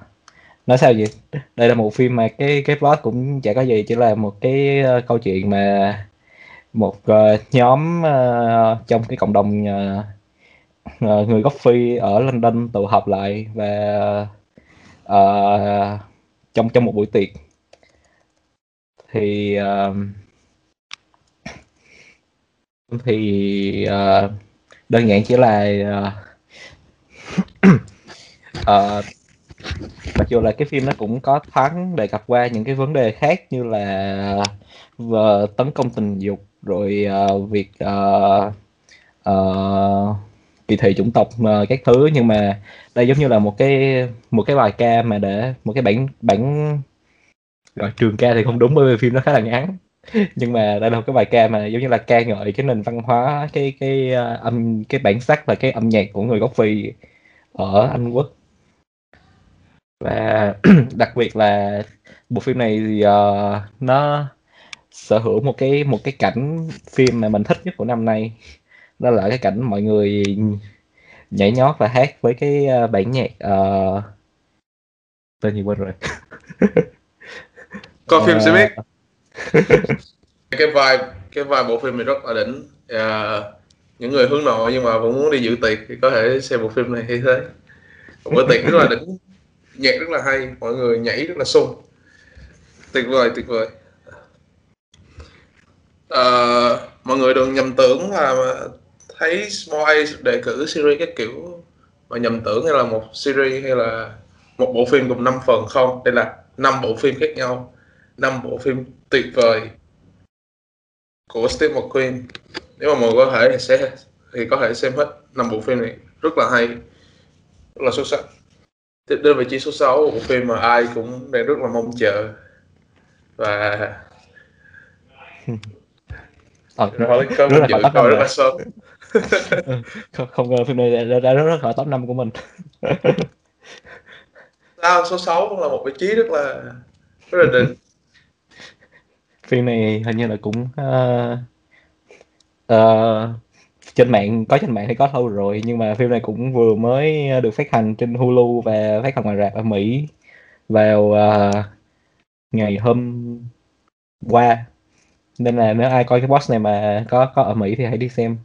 [SPEAKER 2] nói sao vậy? Đây là một phim mà cái cái plot cũng chả có gì chỉ là một cái uh, câu chuyện mà một uh, nhóm uh, trong cái cộng đồng uh, uh, người gốc Phi ở London tụ họp lại và ờ, trong trong một buổi tiệc thì uh, thì uh, đơn giản chỉ là uh, uh, mặc dù là cái phim nó cũng có thoáng đề cập qua những cái vấn đề khác như là ờ, tấn công tình dục rồi uh, việc uh, uh, kỳ thị chủng tộc uh, các thứ. Nhưng mà đây giống như là một cái một cái bài ca mà để một cái bản bản gọi trường ca thì không đúng bởi vì phim nó khá là ngắn. Nhưng mà đây là một cái bài ca mà giống như là ca ngợi cái nền văn hóa cái cái ờ, âm cái bản sắc và cái âm nhạc của người gốc Phi ở Anh Quốc. Và đặc biệt là bộ phim này thì uh, nó sở hữu một cái một cái cảnh phim mà mình thích nhất của năm nay. Đó là cái cảnh mọi người nhảy nhót và hát với cái ờ, bản nhạc uh, tên gì quên rồi.
[SPEAKER 1] coi phim sẽ
[SPEAKER 2] Ờ,
[SPEAKER 1] biết cái vibe cái vibe bộ phim này rất là đỉnh. À, những người hướng nội nhưng mà vẫn muốn đi dự tiệc thì có thể xem bộ phim này hay thế. Bữa tiệc rất là đỉnh nhạc rất là hay mọi người nhảy rất là sung. Tuyệt vời tuyệt vời. À, mọi người đừng nhầm tưởng là thấy Small Ace đề cử series các kiểu mà nhầm tưởng hay là một series hay là một bộ phim gồm 5 phần không đây là năm bộ phim khác nhau năm bộ phim tuyệt vời của Steve McQueen. Nếu mà mọi người có thể thì sẽ thì có thể xem hết năm bộ phim này. Rất là hay rất là xuất sắc. Tiếp đến vị trí số 6 bộ phim mà ai cũng đang rất là mong chờ. Và
[SPEAKER 2] ờ,
[SPEAKER 1] có
[SPEAKER 2] rất là khỏi top
[SPEAKER 1] coi
[SPEAKER 2] năm
[SPEAKER 1] rất là sớm
[SPEAKER 2] không, không ngờ phim này đã, đã, đã rất là khỏi top 5 của mình.
[SPEAKER 1] Sao số 6 cũng là một vị trí rất là rất là đỉnh
[SPEAKER 2] phim này hình như là cũng uh, uh, trên mạng có trên mạng thì có lâu rồi nhưng mà phim này cũng vừa mới được phát hành trên Hulu và phát hành ngoài rạp ở Mỹ vào uh, ngày hôm qua. Nên là nếu ai coi cái box này mà có có ở Mỹ thì hãy đi xem.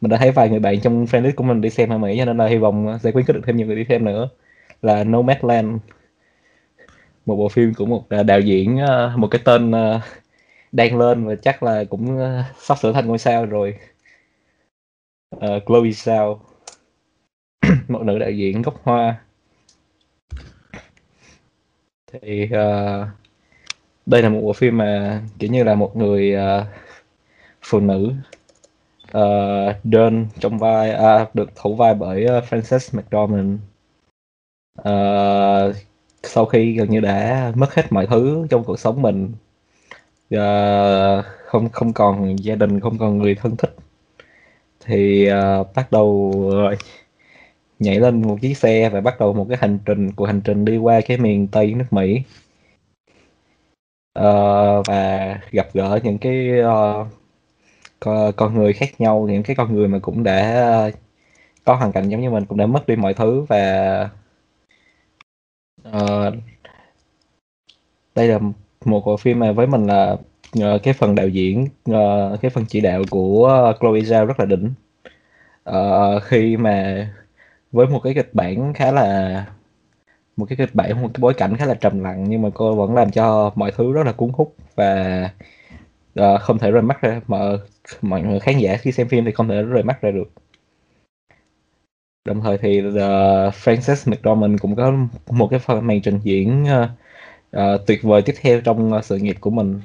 [SPEAKER 2] Mình đã thấy vài người bạn trong fanlist của mình đi xem ở Mỹ cho nên là hy vọng sẽ khuyến khích được thêm nhiều người đi xem nữa. Là Nomadland. Một bộ phim của một đạo diễn một cái tên đang lên và chắc là cũng ờ, sắp sửa thành ngôi sao rồi. Uh, Chloe Zhao. Một nữ đại diện gốc hoa. Thì uh, đây là một bộ phim mà kiểu như là một người uh, phụ nữ uh, đơn trong vai uh, được thủ vai bởi uh, Frances McDormand. Uh, sau khi gần như đã mất hết mọi thứ trong cuộc sống mình uh, không không còn gia đình không còn người thân thích. Thì uh, bắt đầu uh, nhảy lên một chiếc xe và bắt đầu một cái hành trình của hành trình đi qua cái miền tây nước Mỹ. Uh, và gặp gỡ những cái uh, con, con người khác nhau những cái con người mà cũng đã uh, có hoàn cảnh giống như mình cũng đã mất đi mọi thứ và uh, đây là một bộ phim mà với mình là uh, cái phần đạo diễn uh, cái phần chỉ đạo của Chloe Zhao rất là đỉnh. Uh, khi mà với một cái kịch bản khá là một cái kịch bản một cái bối cảnh khá là trầm lặng nhưng mà cô vẫn làm cho mọi thứ rất là cuốn hút và uh, không thể rời mắt ra mà mọi người khán giả khi xem phim thì không thể rời mắt ra được. Đồng thời thì uh, Frances McDormand cũng có một cái phần màn trình diễn uh, uh, tuyệt vời tiếp theo trong uh, sự nghiệp của mình.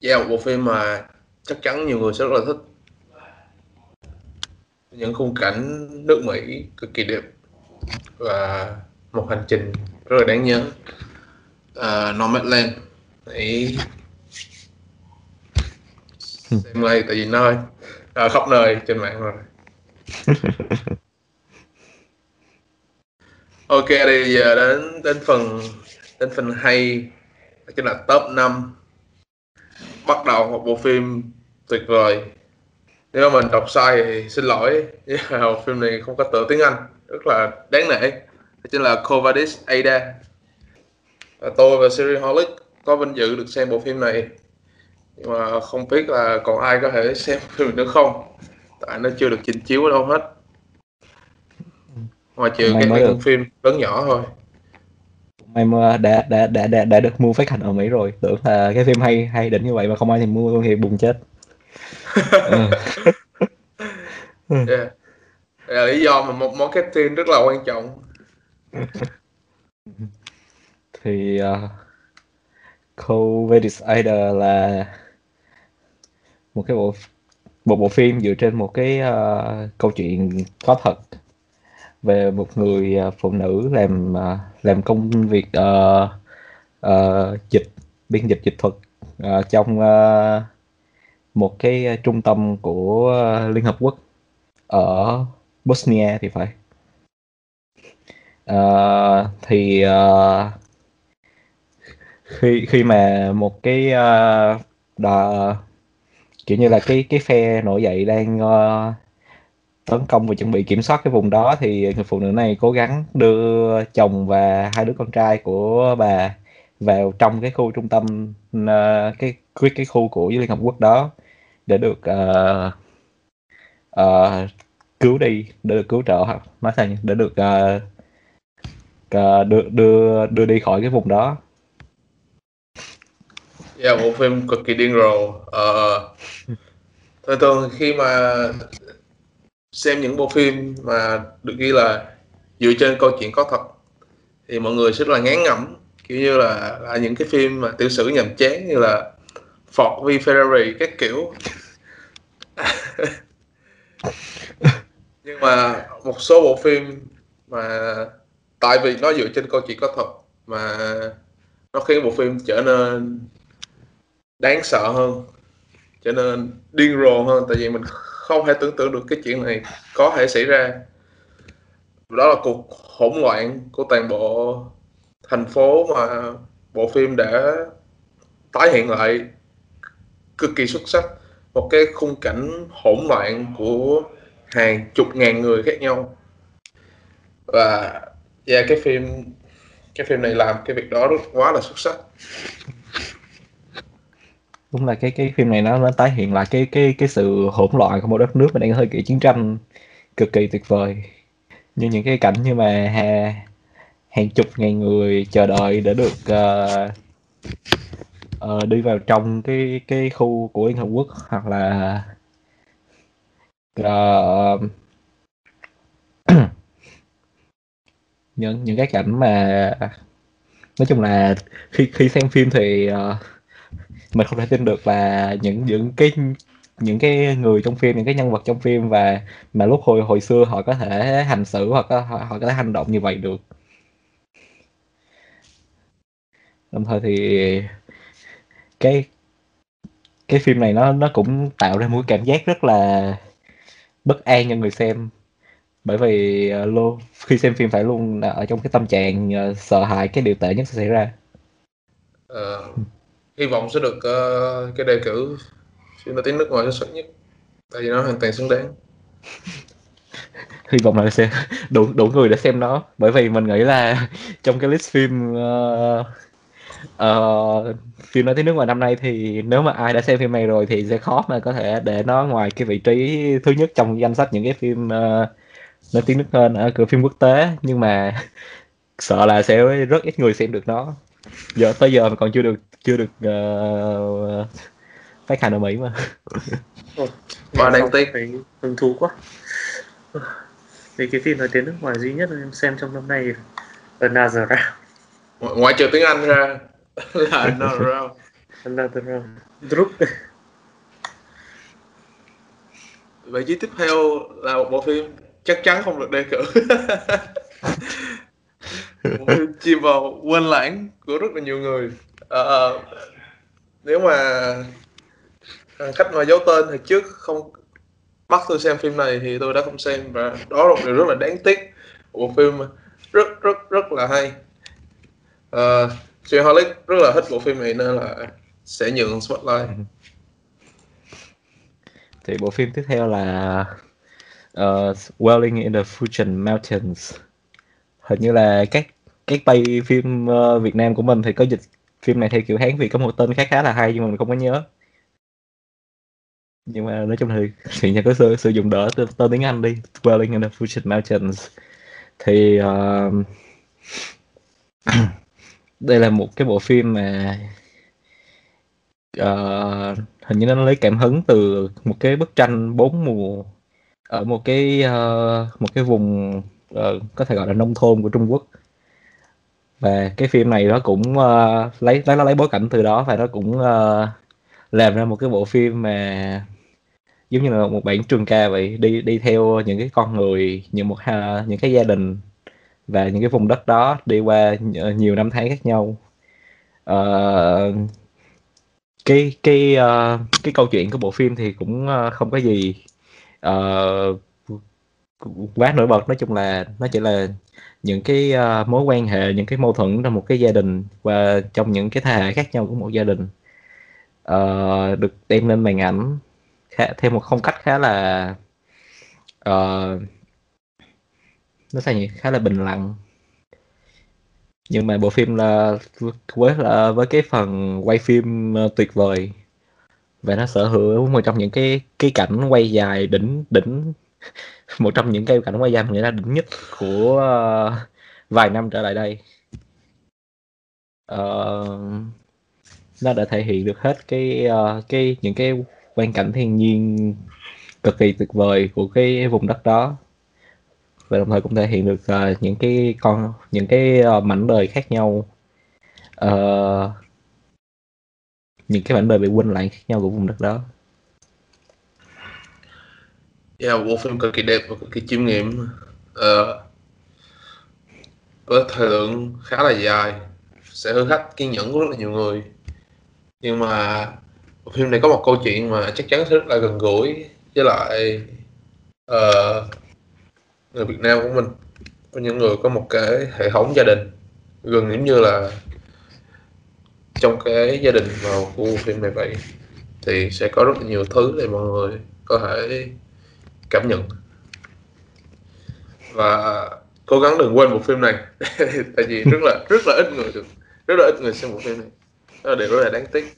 [SPEAKER 1] Yeah, một bộ phim mà chắc chắn nhiều người sẽ rất là thích. Những khung cảnh nước Mỹ cực kỳ đẹp và một hành trình rất là đáng nhớ. Uh, Nomadland. Hãy xem đây tại vì nơi à, khắp nơi trên mạng rồi ok thì giờ đến đến phần đến phần hay chính là top 5 bắt đầu một bộ phim tuyệt vời. Nếu mà mình đọc sai thì xin lỗi. Bộ phim này không có tựa tiếng Anh. Rất là đáng nể. Đó chính là Covadis Ada. Và tôi và Siri Holic có vinh dự được xem bộ phim này. Nhưng mà không biết là còn ai có thể xem phim nữa không? Tại nó chưa được trình chiếu ở đâu hết ngoài trừ các hãng phim lớn nhỏ thôi.
[SPEAKER 2] May mà đã đã đã đã đã được mua phát hành ở Mỹ rồi. Tưởng là cái phim hay hay đỉnh như vậy mà không ai thì mua luôn thì buồn chết.
[SPEAKER 1] Yeah. là lý do mà một marketing rất là quan trọng.
[SPEAKER 2] Thì uh, Covedis Idol là một cái bộ một bộ phim dựa trên một cái uh, câu chuyện có thật về một người à, phụ nữ làm à, làm công việc uh, uh, dịch biên dịch dịch thuật uh, trong uh, một cái trung tâm của Liên Hợp Quốc ở Bosnia thì phải. Uh, thì uh, khi khi mà một cái uh, đà, kiểu như là cái cái phe nổi dậy đang uh, tấn công và chuẩn bị kiểm soát cái vùng đó thì người phụ nữ này cố gắng đưa chồng và hai đứa con trai của bà vào trong cái khu trung tâm ờ, cái cái cái khu của Liên Hợp Quốc đó để được uh, uh, cứu đi để được cứu trợ nói sao nhỉ để được uh, uh, đưa đưa đưa đi khỏi cái vùng đó
[SPEAKER 1] Yeah, bộ phim cực kỳ điên rồ. Uh, thường thường khi mà xem những bộ phim mà được ghi là dựa trên câu chuyện có thật. Thì mọi người rất là ngán ngẩm kiểu như là, là những cái phim mà tiểu sử nhàm chán như là Ford v Ferrari các kiểu. Nhưng mà một số bộ phim mà tại vì nó dựa trên câu chuyện có thật mà nó khiến bộ phim trở nên đáng sợ hơn trở nên điên rồ hơn tại vì mình không thể tưởng tượng được cái chuyện này có thể xảy ra. Đó là cuộc hỗn loạn của toàn bộ thành phố mà bộ phim đã tái hiện lại. Cực kỳ xuất sắc. Một cái khung cảnh hỗn loạn của hàng chục ngàn người khác nhau. Và yeah, cái phim cái phim này làm cái việc đó rất quá là xuất sắc
[SPEAKER 2] đúng là cái cái phim này nó nó tái hiện lại cái cái cái sự hỗn loạn của một đất nước mà đang hơi kỳ chiến tranh cực kỳ tuyệt vời. Như những cái cảnh như mà ha, hàng chục ngàn người chờ đợi để được uh, uh, đi vào trong cái cái khu của Liên Hợp Quốc hoặc là uh, những những cái cảnh mà nói chung là khi khi xem phim thì uh, mình không thể tin được là những những cái những cái người trong phim những cái nhân vật trong phim và mà lúc hồi hồi xưa họ có thể hành xử hoặc có, họ, họ có thể hành động như vậy được. Đồng thời thì cái cái phim này nó nó cũng tạo ra một cảm giác rất là bất an cho người xem. Bởi vì ờ, uh, luôn khi xem phim phải luôn ở trong cái tâm trạng uh, sợ hãi cái điều tệ nhất sẽ xảy ra.
[SPEAKER 1] Uh, hy vọng sẽ được uh, cái đề cử phim nổi tiếng nước ngoài xuất sắc nhất. Tại vì nó hoàn toàn xứng đáng.
[SPEAKER 2] Hy vọng là sẽ đủ đủ người để xem nó. Bởi vì mình nghĩ là trong cái list phim uh, uh, phim nói tiếng nước ngoài năm nay thì nếu mà ai đã xem phim này rồi thì sẽ khó mà có thể để nó ngoài cái vị trí thứ nhất trong danh sách những cái phim uh, nói tiếng nước hơn ở cửa phim quốc tế. Nhưng mà sợ là sẽ rất ít người xem được nó. Giờ tới giờ mà còn chưa được chưa được uh, phát hành ở Mỹ mà.
[SPEAKER 1] Và đáng tiếc
[SPEAKER 3] thấy hứng thú quá. Vì cái phim nói tiếng nước ngoài duy nhất em xem trong năm nay Another Round.
[SPEAKER 1] Ngoại trừ tiếng Anh ra là Another Round.
[SPEAKER 3] Another Round. Drup
[SPEAKER 1] vị trí tiếp theo là một bộ phim chắc chắn không được đề cử. Một phim chìm vào quên lãng của rất là nhiều người à, nếu mà khách mà giấu tên thì trước không bắt tôi xem phim này thì tôi đã không xem và đó là một điều rất là đáng tiếc bộ phim. Rất rất rất là hay. Uh, Jay Holic rất là thích bộ phim này nên là sẽ nhường spotlight.
[SPEAKER 2] Thì bộ phim tiếp theo là uh, Welling in the Fujian Mountains. Hình như là các các tay phim uh, Việt Nam của mình thì có dịch phim này theo kiểu Hán vì có một tên khá khá là hay nhưng mà mình không có nhớ. Nhưng mà nói chung thì thì nhà có sử, sử dụng đỡ tên, tên tiếng Anh đi Dwelling in the fusion Mountains. Thì uh, đây là một cái bộ phim mà uh, hình như nó lấy cảm hứng từ một cái bức tranh bốn mùa ở một cái uh, một cái vùng uh, có thể gọi là nông thôn của Trung Quốc và cái phim này nó cũng uh, lấy lấy nó lấy bối cảnh từ đó và nó cũng uh, làm ra một cái bộ phim mà giống như là một bản trường ca vậy đi đi theo những cái con người những một uh, những cái gia đình và những cái vùng đất đó đi qua ờ, nhiều năm tháng khác nhau. Uh, cái cái uh, cái câu chuyện của bộ phim thì cũng uh, không có gì uh, quá nổi bật. Nói chung là nó chỉ là những cái uh, mối quan hệ những cái mâu thuẫn trong một cái gia đình và trong những cái thế hệ khác nhau của một gia đình uh, được đem lên màn ảnh khá, theo một phong cách khá là uh, nó sao nhỉ? Khá là bình lặng. Nhưng mà bộ phim là với là với cái phần quay phim tuyệt vời và nó sở hữu một trong những cái cái cảnh quay dài đỉnh đỉnh một trong những cái cảnh quay dài người ta đỉnh nhất của uh, vài năm trở lại đây. Uh, nó đã thể hiện được hết cái uh, cái những cái quan cảnh thiên nhiên cực kỳ tuyệt vời của cái vùng đất đó. Và đồng thời cũng thể hiện được uh, những cái con những cái uh, mảnh đời khác nhau. Uh, những cái mảnh đời bị quên lại khác nhau của vùng đất đó.
[SPEAKER 1] Dạ, yeah, bộ phim cực kỳ đẹp và cực kỳ chiêm nghiệm. Uh, với thời lượng khá là dài sẽ hư khách kiên nhẫn của rất là nhiều người. Nhưng mà bộ phim này có một câu chuyện mà chắc chắn sẽ rất là gần gũi với lại uh, người Việt Nam của mình có những người có một cái hệ thống gia đình gần giống như là trong cái gia đình vào khu phim này vậy. Thì sẽ có rất là nhiều thứ để mọi người có thể cảm nhận. Và cố gắng đừng quên bộ phim này. Tại vì rất là rất là ít người được rất là ít người xem bộ phim này. Đó là điều rất là đáng tiếc.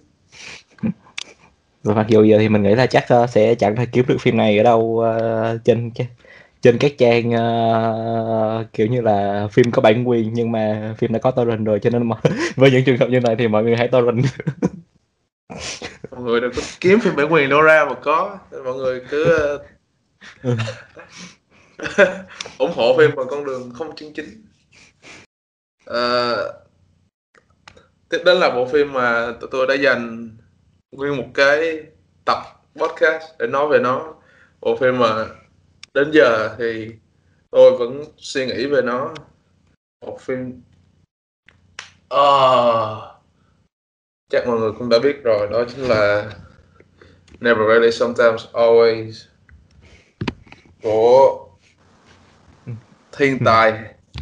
[SPEAKER 2] Và mặc dù giờ thì mình nghĩ là chắc uh, sẽ chẳng thể kiếm được phim này ở đâu uh, trên trên các trang uh, kiểu như là phim có bản quyền nhưng mà phim đã có torrent rồi cho nên mà với những trường hợp như này thì mọi người hãy torrent.
[SPEAKER 1] Mọi người đừng có kiếm phim bản quyền đâu ra mà có. Mọi người cứ Ừ. ủng hộ phim bằng con đường không chân chính. À, tiếp đến là bộ phim mà tụi tôi đã dành nguyên một cái tập podcast để nói về nó. Bộ phim mà đến giờ thì tôi vẫn suy nghĩ về nó. Một phim à, chắc mọi người cũng đã biết rồi đó chính là Never Really Sometimes Always của thiên tài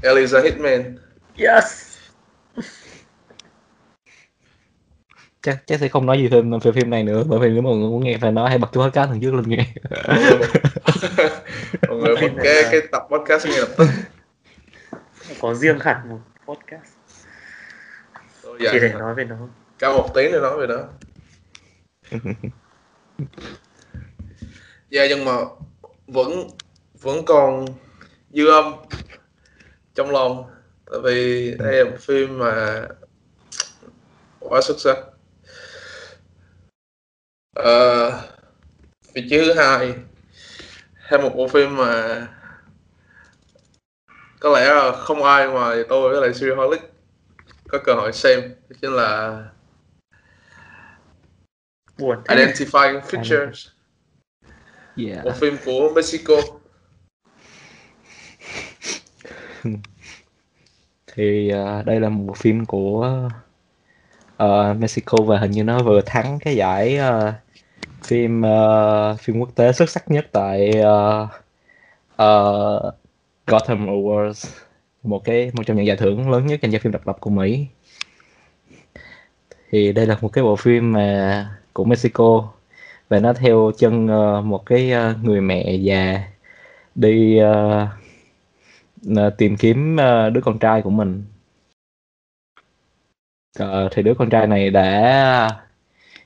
[SPEAKER 1] Eliza Hitman
[SPEAKER 3] yes.
[SPEAKER 2] Chắc chắc sẽ không nói gì thêm về phim này nữa bởi vì nếu mọi người muốn nghe phải nói hãy bật chuỗi podcast thằng trước lên nghe.
[SPEAKER 1] Mọi người bật cái cái tập podcast nghe lập tức.
[SPEAKER 3] Có riêng hẳn một podcast.
[SPEAKER 1] Dạ,
[SPEAKER 3] chỉ để nói về nó.
[SPEAKER 1] Cao một tiếng để nói về nó. Dạ nhưng mà vẫn vẫn còn dư âm trong lòng. Tại vì đây là một phim mà quá xuất sắc. Uh, vị trí thứ hai hay một bộ phim mà có lẽ là không ai ngoài tôi với lại Sirius có cơ hội xem chính là
[SPEAKER 3] buồn
[SPEAKER 1] Identifying Features
[SPEAKER 2] yeah.
[SPEAKER 1] một phim của Mexico.
[SPEAKER 2] Thì uh, đây là một phim của uh, Mexico và hình như nó vừa thắng cái giải uh, phim uh, phim quốc tế xuất sắc nhất tại uh, uh, Gotham Awards. Một cái một trong những giải thưởng lớn nhất dành cho phim độc lập của Mỹ. Thì đây là một cái bộ phim mà của Mexico và nó theo chân uh, một cái uh, người mẹ già đi uh, tìm kiếm uh, đứa con trai của mình. Uh, thì đứa con trai này đã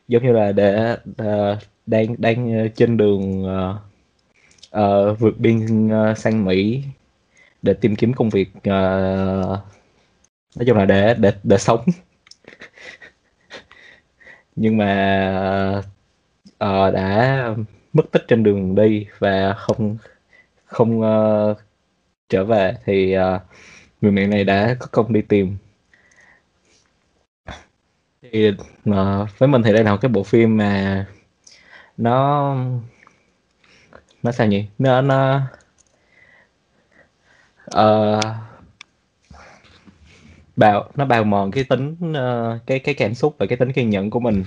[SPEAKER 2] giống như là để uh, đang đang trên đường uh, uh, vượt biên uh, sang Mỹ để tìm kiếm công việc uh, nói chung là để để để sống. Nhưng mà uh, Ờ, đã mất tích trên đường đi và không không uh, trở về thì uh, người mẹ này đã có công đi tìm. Thì uh, với mình thì đây là một cái bộ phim mà nó nó sao nhỉ? Nó nó uh, bào nó bào mòn cái tính uh, cái cái cảm xúc và cái tính kiên nhẫn của mình.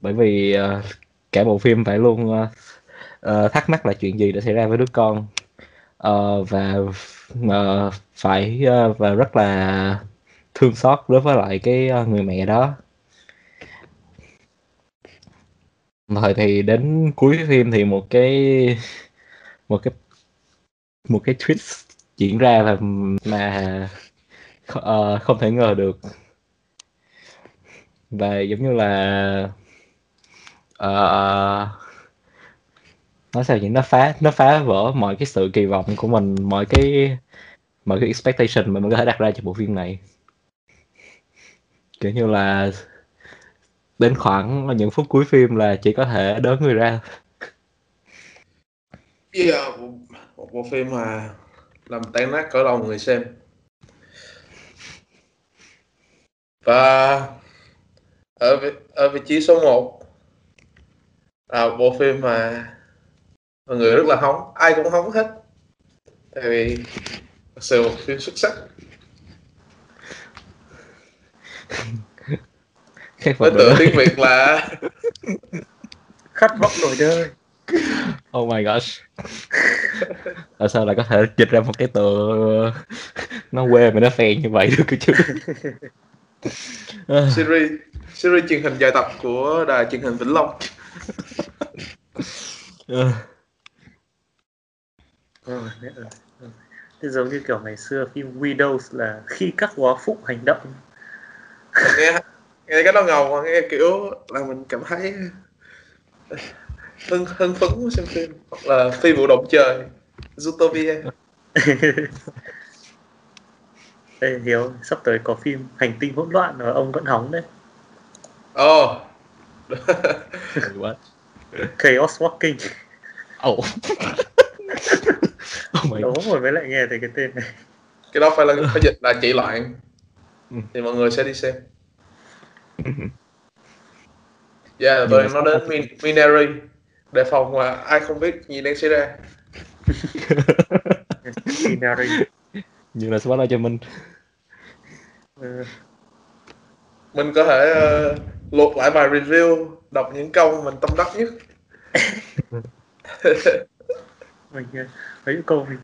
[SPEAKER 2] Bởi vì uh, cả bộ phim phải luôn uh, uh, thắc mắc là chuyện gì đã xảy ra với đứa con. Uh, và uh, phải uh, và rất là thương xót đối với lại cái uh, người mẹ đó. Rồi thì đến cuối phim thì một cái một cái một cái twist diễn ra là mà uh, không thể ngờ được. Và giống như là uh, nói sao vậy nó phá nó phá vỡ mọi cái sự kỳ vọng của mình mọi cái mọi cái expectation mà mình có thể đặt ra cho bộ phim này. Kiểu như là đến khoảng những phút cuối phim là chỉ có thể đớn người ra.
[SPEAKER 1] Yeah, một, ờ, bộ phim mà làm tan nát cõi lòng người xem. Và ở vị, ở vị trí số 1 là một bộ phim mà mọi người rất là hóng ai cũng hóng hết. Tại vì thật sự một phim xuất sắc. Với tựa tiếng việt là
[SPEAKER 3] khát vọng đổi đời
[SPEAKER 2] oh my gosh. Tại sao lại có thể dịch ra một cái tựa nó quê mà nó phèn như vậy được cơ chứ?
[SPEAKER 1] Series series truyền hình dài tập của đài truyền hình Vĩnh Long
[SPEAKER 3] rồi, Thì giống như kiểu ngày xưa phim Widows là khi các góa phụ hành động.
[SPEAKER 1] Nghe nghe cái đó ngầu mà nghe kiểu là mình cảm thấy hưng hưng phấn xem phim hoặc là phi vụ động trời Zootopia.
[SPEAKER 3] Đây Hiếu sắp tới có phim Hành tinh hỗn loạn và ông vẫn hóng đấy.
[SPEAKER 1] Oh
[SPEAKER 2] Wait, what?
[SPEAKER 3] Chaos Walking.
[SPEAKER 2] Oh. oh my
[SPEAKER 3] Đó rồi mới lại nghe thấy cái tên này.
[SPEAKER 1] Cái đó phải là phải dịch là chị loạn.
[SPEAKER 2] Ừ.
[SPEAKER 1] thì mọi người sẽ đi xem. Dạ yeah, tôi
[SPEAKER 2] mà
[SPEAKER 1] nói
[SPEAKER 2] sao
[SPEAKER 1] đến Min- Minari. Đề phòng mà ai không biết gì đang xảy ra.
[SPEAKER 3] Inari
[SPEAKER 2] Nhưng là spot cho mình.
[SPEAKER 3] Ờ,
[SPEAKER 1] mình có thể uh, lột lại bài review đọc những câu mình tâm đắc nhất.
[SPEAKER 3] Mình ờ, mấy câu mình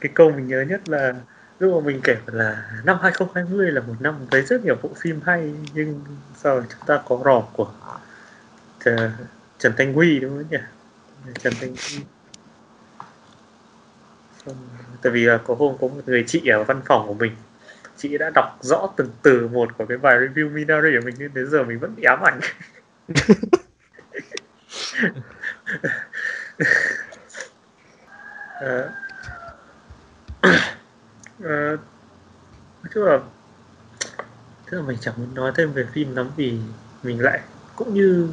[SPEAKER 3] cái câu mình nhớ nhất là lúc mà mình kể là năm 2020 là một năm với rất nhiều bộ phim hay nhưng sau chúng ta có ròm của Trần, Trần Thanh Huy đúng không nhỉ? Trần Thanh Huy. Tại vì là có hôm có một người chị ở văn phòng của mình chị đã đọc rõ từng từ một của cái bài review Minari của mình nên đến giờ mình vẫn bị ám ảnh. À, à, là tức là mình chẳng muốn nói thêm về phim lắm vì mình lại cũng như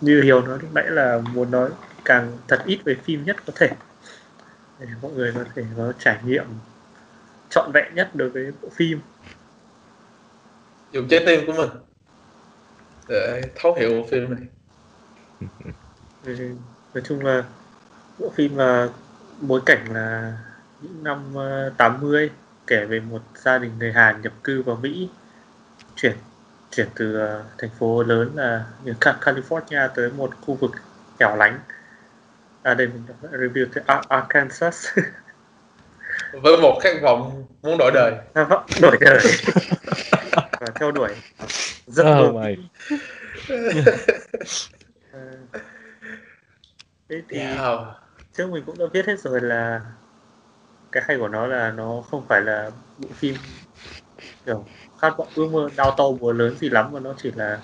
[SPEAKER 3] như Hiếu nói lúc nãy là muốn nói càng thật ít về phim nhất có thể. Để mọi người có thể có trải nghiệm trọn vẹn nhất đối với bộ phim.
[SPEAKER 1] Dùng trái tim của mình để thấu hiểu bộ phim này.
[SPEAKER 3] Nói chung là bộ phim là bối cảnh là những năm ờ, 80 kể về một gia đình người Hàn nhập cư vào Mỹ chuyển chuyển từ ờ, thành phố lớn là như Ca- California tới một khu vực hẻo lánh. À đây mình review Ar- Arkansas
[SPEAKER 1] với một khát vọng muốn đổi đời
[SPEAKER 3] À, vâng, đổi đời và theo đuổi mơ
[SPEAKER 2] Oh my.
[SPEAKER 3] Thế thì
[SPEAKER 1] wow.
[SPEAKER 3] trước mình cũng đã viết hết rồi là cái hay của nó là nó không phải là bộ phim kiểu khát vọng ước mơ đau to búa lớn gì lắm mà nó chỉ là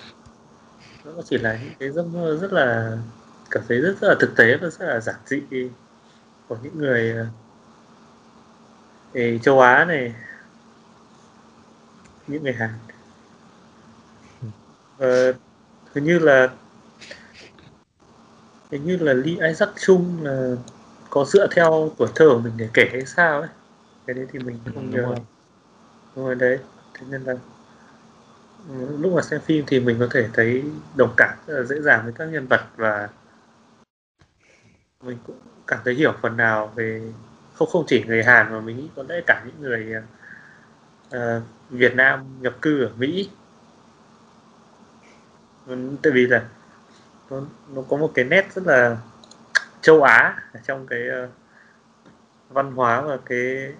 [SPEAKER 3] nó chỉ là những cái giấc mơ rất là cảm thấy rất, rất là thực tế và rất là giản dị của những người ờ, người châu Á này. Những người Hàn. Ờ, hình như là hình như là Lee Isaac Chung là có dựa theo tuổi thơ của mình để kể hay sao ấy. Cái đấy thì mình không
[SPEAKER 2] đúng
[SPEAKER 3] nhớ.
[SPEAKER 2] rồi.
[SPEAKER 3] đúng rồi đấy. Thế nên là ừ, lúc mà xem phim thì mình có thể thấy đồng cảm rất là dễ dàng với các nhân vật và mình cũng cảm thấy hiểu phần nào về không không chỉ người Hàn mà mình nghĩ có lẽ cả những người uh, Việt Nam nhập cư ở Mỹ. Vâng, tại vì là nó, nó có một cái nét rất là châu Á trong cái uh, văn hóa và cái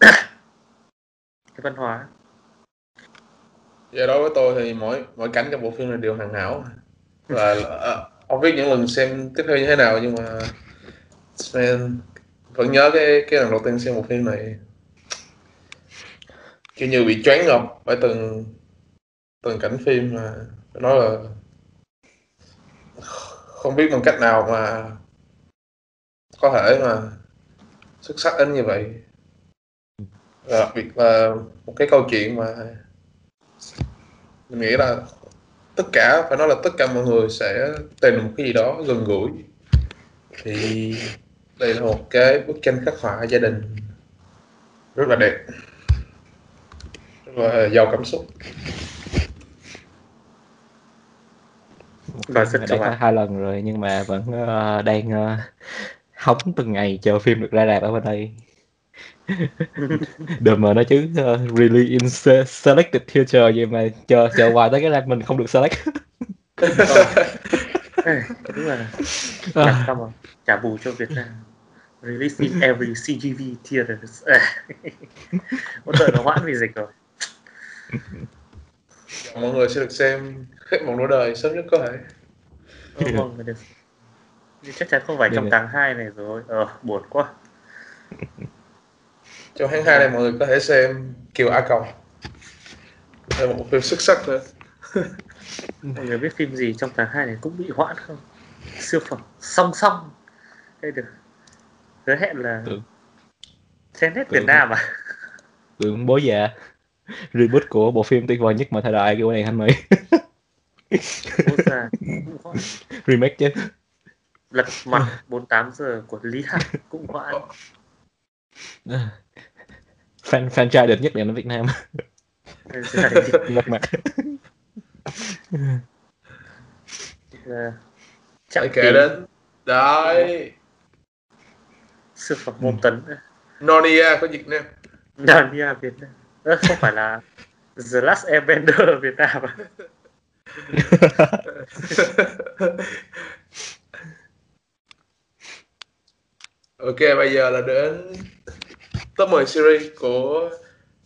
[SPEAKER 3] cái văn hóa.
[SPEAKER 1] Giờ đối với tôi thì mỗi mỗi cảnh trong bộ phim này đều hoàn hảo. Và không biết những lần xem tiếp theo như thế nào nhưng mà vẫn nhớ cái cái lần đầu tiên xem một phim này. Kiểu như bị choáng ngợp bởi từng từng cảnh phim mà nói là không biết bằng cách nào mà có thể mà xuất sắc đến như vậy. Và đặc biệt là một cái câu chuyện mà mình nghĩ là tất cả, phải nói là tất cả mọi người sẽ tìm một cái gì đó gần gũi. Thì đây là một cái bức tranh khắc họa gia đình. Rất là đẹp. Rất là giàu cảm xúc.
[SPEAKER 3] Và
[SPEAKER 2] có
[SPEAKER 3] Á
[SPEAKER 2] hai lần rồi nhưng mà vẫn ờ, đang ờ, hóng từng ngày chờ phim được ra rạp ở bên đây. Đợt mà nó chứ ờ, really in se- selected theater vậy mà chờ chờ hoài tới cái rạp mình không được select
[SPEAKER 3] đúng là
[SPEAKER 2] À.
[SPEAKER 3] làm sao mà trả bù cho Việt Nam. Release in every CGV theaters một đợi nó hoãn vì dịch rồi.
[SPEAKER 1] Mọi người sẽ được xem hết một nửa đời sớm nhất có thể.
[SPEAKER 3] Vâng, phải được. Nhưng chắc chắn không phải trong tháng 2 này rồi. Ờ buồn quá.
[SPEAKER 1] Trong tháng 2 này mọi người có thể xem Kiều A Cầu là một phim xuất sắc nữa
[SPEAKER 3] mọi người biết phim gì trong tháng 2 này cũng bị hoãn không? Siêu phẩm song song. Đây được. Hứa hẹn là
[SPEAKER 2] Tưởng.
[SPEAKER 3] trên hết Việt
[SPEAKER 2] Tưởng.
[SPEAKER 3] Nam à?
[SPEAKER 2] Tưởng bố già. Reboot của bộ phim tuyệt vời nhất mà thời đại của này anh
[SPEAKER 3] hoãn.
[SPEAKER 2] Remake chứ.
[SPEAKER 3] Lật mặt 48 giờ của Lý Hằng cũng hoãn.
[SPEAKER 2] Fan franchise đẹp nhất ở Việt Nam. Lật mặt
[SPEAKER 1] phải
[SPEAKER 3] chạm
[SPEAKER 1] kể đến đấy.
[SPEAKER 3] Siêu phẩm môn tấn.
[SPEAKER 1] Nonia của Việt Nam
[SPEAKER 3] Narnia Việt Nam. Ơ, không phải là The Last Airbender Việt Nam à?
[SPEAKER 1] ok bây giờ là đến top 10 series của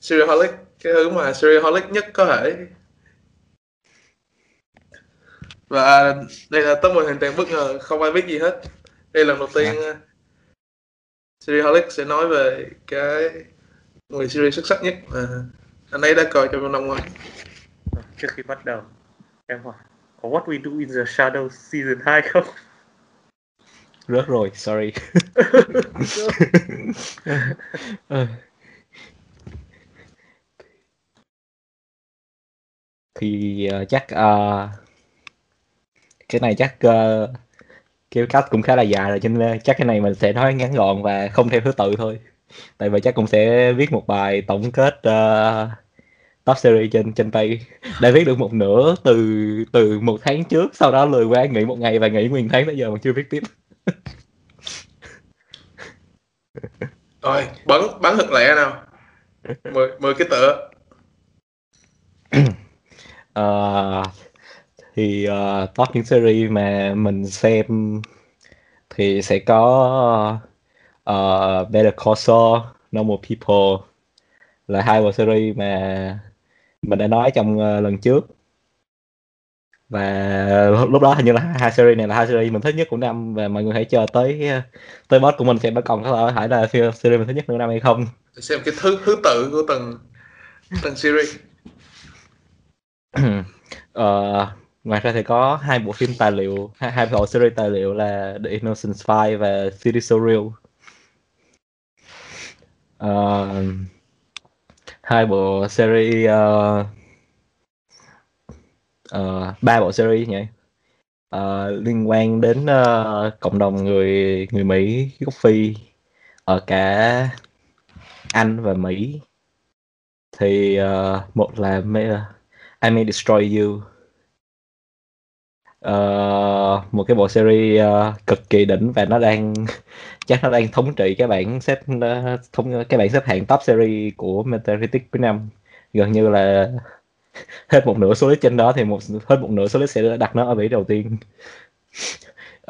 [SPEAKER 1] Serieholic cái thứ mà Serieholic nhất có thể và đây là top 10 hoàn toàn bất ngờ không ai biết gì hết đây là lần đầu tiên uh, Serieholic sẽ nói về cái 10 series xuất sắc nhất mà anh ấy đã coi trong năm ngoái
[SPEAKER 3] Rồi, trước khi bắt đầu em hỏi có What We Do in the Shadows season 2 không?
[SPEAKER 2] rớt rồi sorry Ờ. thì ờ, chắc ờ, cái này chắc uh, cách cũng khá là dài rồi cho nên chắc cái này mình sẽ nói ngắn gọn và không theo thứ tự thôi. Tại vì chắc cũng sẽ viết một bài tổng kết ờ, top series trên trên tay. Đã viết được một nửa từ từ một tháng trước sau đó lười quá nghỉ một ngày và nghỉ nguyên tháng tới giờ mà chưa viết tiếp.
[SPEAKER 1] Rồi bắn bắn thật lẹ nào. 10, 10 cái tựa.
[SPEAKER 2] Ờ, thì uh, top những series mà mình xem thì sẽ có uh, Better Call Saul, Normal People là hai bộ series mà mình đã nói trong ờ, lần trước. Và lúc đó hình như là hai series này là hai series mình thích nhất của năm và mọi người hãy chờ tới ờ, tới boss của mình xem có còn có phải là series mình thích nhất của năm hay không.
[SPEAKER 1] Xem cái thứ thứ tự của từng từng series.
[SPEAKER 2] Ờ, ngoài ra thì có hai bộ phim tài liệu hai, hai bộ series tài liệu là The Innocent Spy và City So Real. Ờ, hai bộ series uh, uh, ba bộ series nhỉ? Uh, liên quan đến uh, cộng đồng người người Mỹ gốc Phi ở cả Anh và Mỹ. Thì uh, một là May- I May Destroy You. Ờ, một cái bộ series uh, cực kỳ đỉnh và nó đang chắc nó đang thống trị cái bảng xếp uh, thống cái bảng xếp hạng top series của Metacritic cuối năm. Gần như là hết một nửa số list trên đó thì một hết một nửa số list sẽ đặt nó ở vị đầu tiên.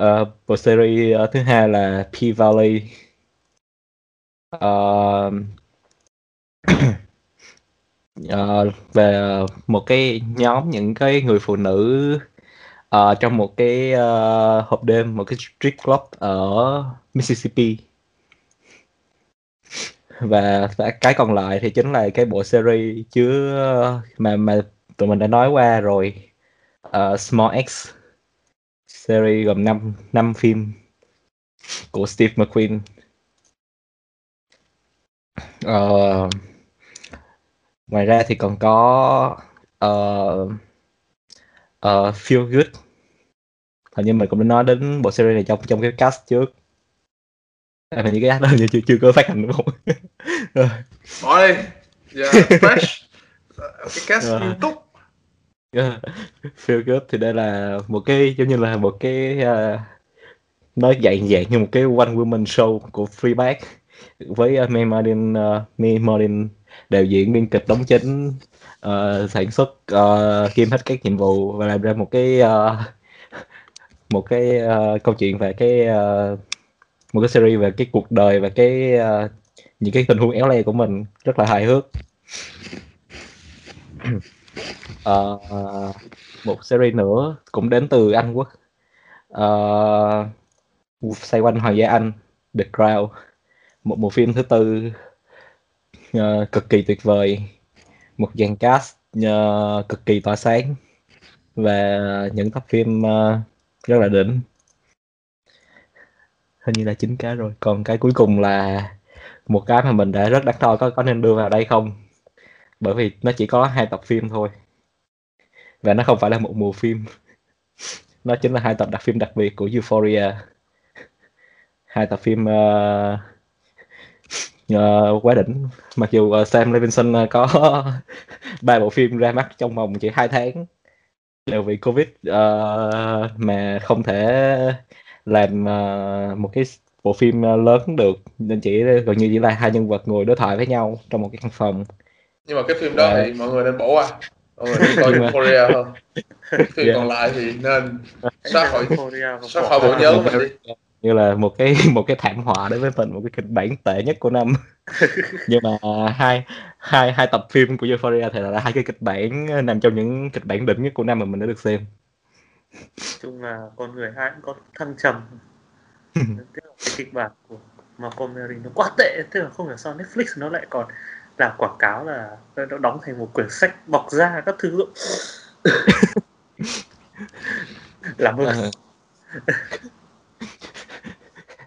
[SPEAKER 2] Uh, bộ series uh, thứ hai là P Valley. Uh, uh, về một cái nhóm những cái người phụ nữ Ờ, trong một cái uh, hộp đêm một cái street club ở Mississippi. Và và cái còn lại thì chính là cái bộ series chứa mà mà tụi mình đã nói qua rồi. Uh, Small X series gồm 5 năm phim của Steve McQueen. Uh, ngoài ra thì còn có uh, uh, Feel Good hình như mình cũng đã nói đến bộ series này trong trong cái cast trước. À, hình như cái đó chưa chưa có phát hành đúng không?
[SPEAKER 1] Bỏ đi. Giờ fresh. Cái cast
[SPEAKER 2] Ờ.
[SPEAKER 1] nghiêm túc
[SPEAKER 2] Yeah. Feel Good. Thì đây là một cái giống như là một cái uh, nó dạng dạng như một cái one woman show của Fleabag với uh, May Martin, uh, May Martin đạo diễn biên kịch đóng chính uh, sản xuất uh, kiêm hết các nhiệm vụ và làm ra một cái uh, một cái uh, câu chuyện về cái uh, một cái series về cái cuộc đời và cái uh, những cái tình huống éo le của mình rất là hài hước. Ờ, một series nữa cũng đến từ Anh Quốc. Uh, xoay quanh Hoàng gia Anh The Crown một bộ phim thứ tư uh, cực kỳ tuyệt vời. Một dàn cast uh, cực kỳ tỏa sáng. Và những tập phim uh, rất là đỉnh. Hình như là chín cái rồi. Còn cái cuối cùng là một cái mà mình đã rất đắn đo có có nên đưa vào đây không? Bởi vì nó chỉ có hai tập phim thôi. Và nó không phải là một mùa phim. Nó chính là hai tập đặc phim đặc biệt của Euphoria. Hai tập phim uh, uh, quá đỉnh. Mặc dù uh, Sam Levinson uh, có ba bộ phim ra mắt trong vòng chỉ hai tháng đều vì Covid uh, mà không thể làm uh, một cái bộ phim uh, lớn được. Nên chỉ gần như chỉ là hai nhân vật ngồi đối thoại với nhau trong một cái căn phòng.
[SPEAKER 1] Nhưng mà cái phim đó thì mọi người nên bỏ qua. Mọi người nên coi Euphoria hơn. Phim yeah. còn lại thì nên xóa khỏi xóa khỏi bộ nhớ mình đi.
[SPEAKER 2] Như là một cái một cái thảm họa đối với mình một cái kịch bản tệ nhất của năm. Nhưng mà hai hai hai tập phim của Euphoria thì là hai cái kịch bản nằm trong những kịch bản đỉnh nhất của năm mà mình đã được xem.
[SPEAKER 3] Chung là con người hai cũng có thăng trầm. Tức là cái kịch bản của Montgomery nó quá tệ tức là không hiểu sao Netflix nó lại còn làm quảng cáo là nó đóng thành một quyển sách bọc ra các thứ. Làm ơn.
[SPEAKER 2] Ờ.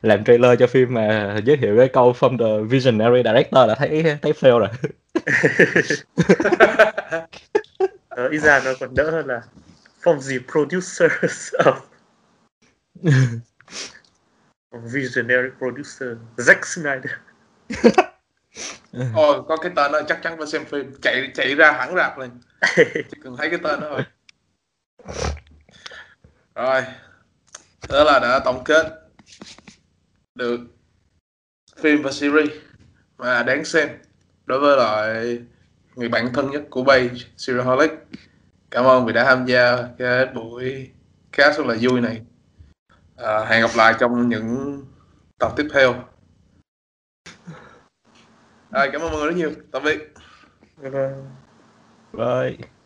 [SPEAKER 2] Làm trailer cho phim mà giới thiệu cái câu from the visionary director là thấy thấy fail rồi
[SPEAKER 3] ờ, ít ra nó còn đỡ hơn là from the producers of visionary producer Zack Snyder.
[SPEAKER 1] Ồ, có cái tên đó chắc chắn phải xem phim. Chạy chạy ra hẳn rạp lên chỉ cần thấy cái tên đó thôi. Rồi đó là đã tổng kết được phim và series mà đáng xem đối với lại người bạn thân nhất của Bay Siraholic. cảm ơn vì đã tham gia cái buổi khá rất là vui này. À, hẹn gặp lại trong những tập tiếp theo. À, cảm ơn mọi người rất nhiều. Tạm biệt.
[SPEAKER 3] Bye bye.
[SPEAKER 2] Bye.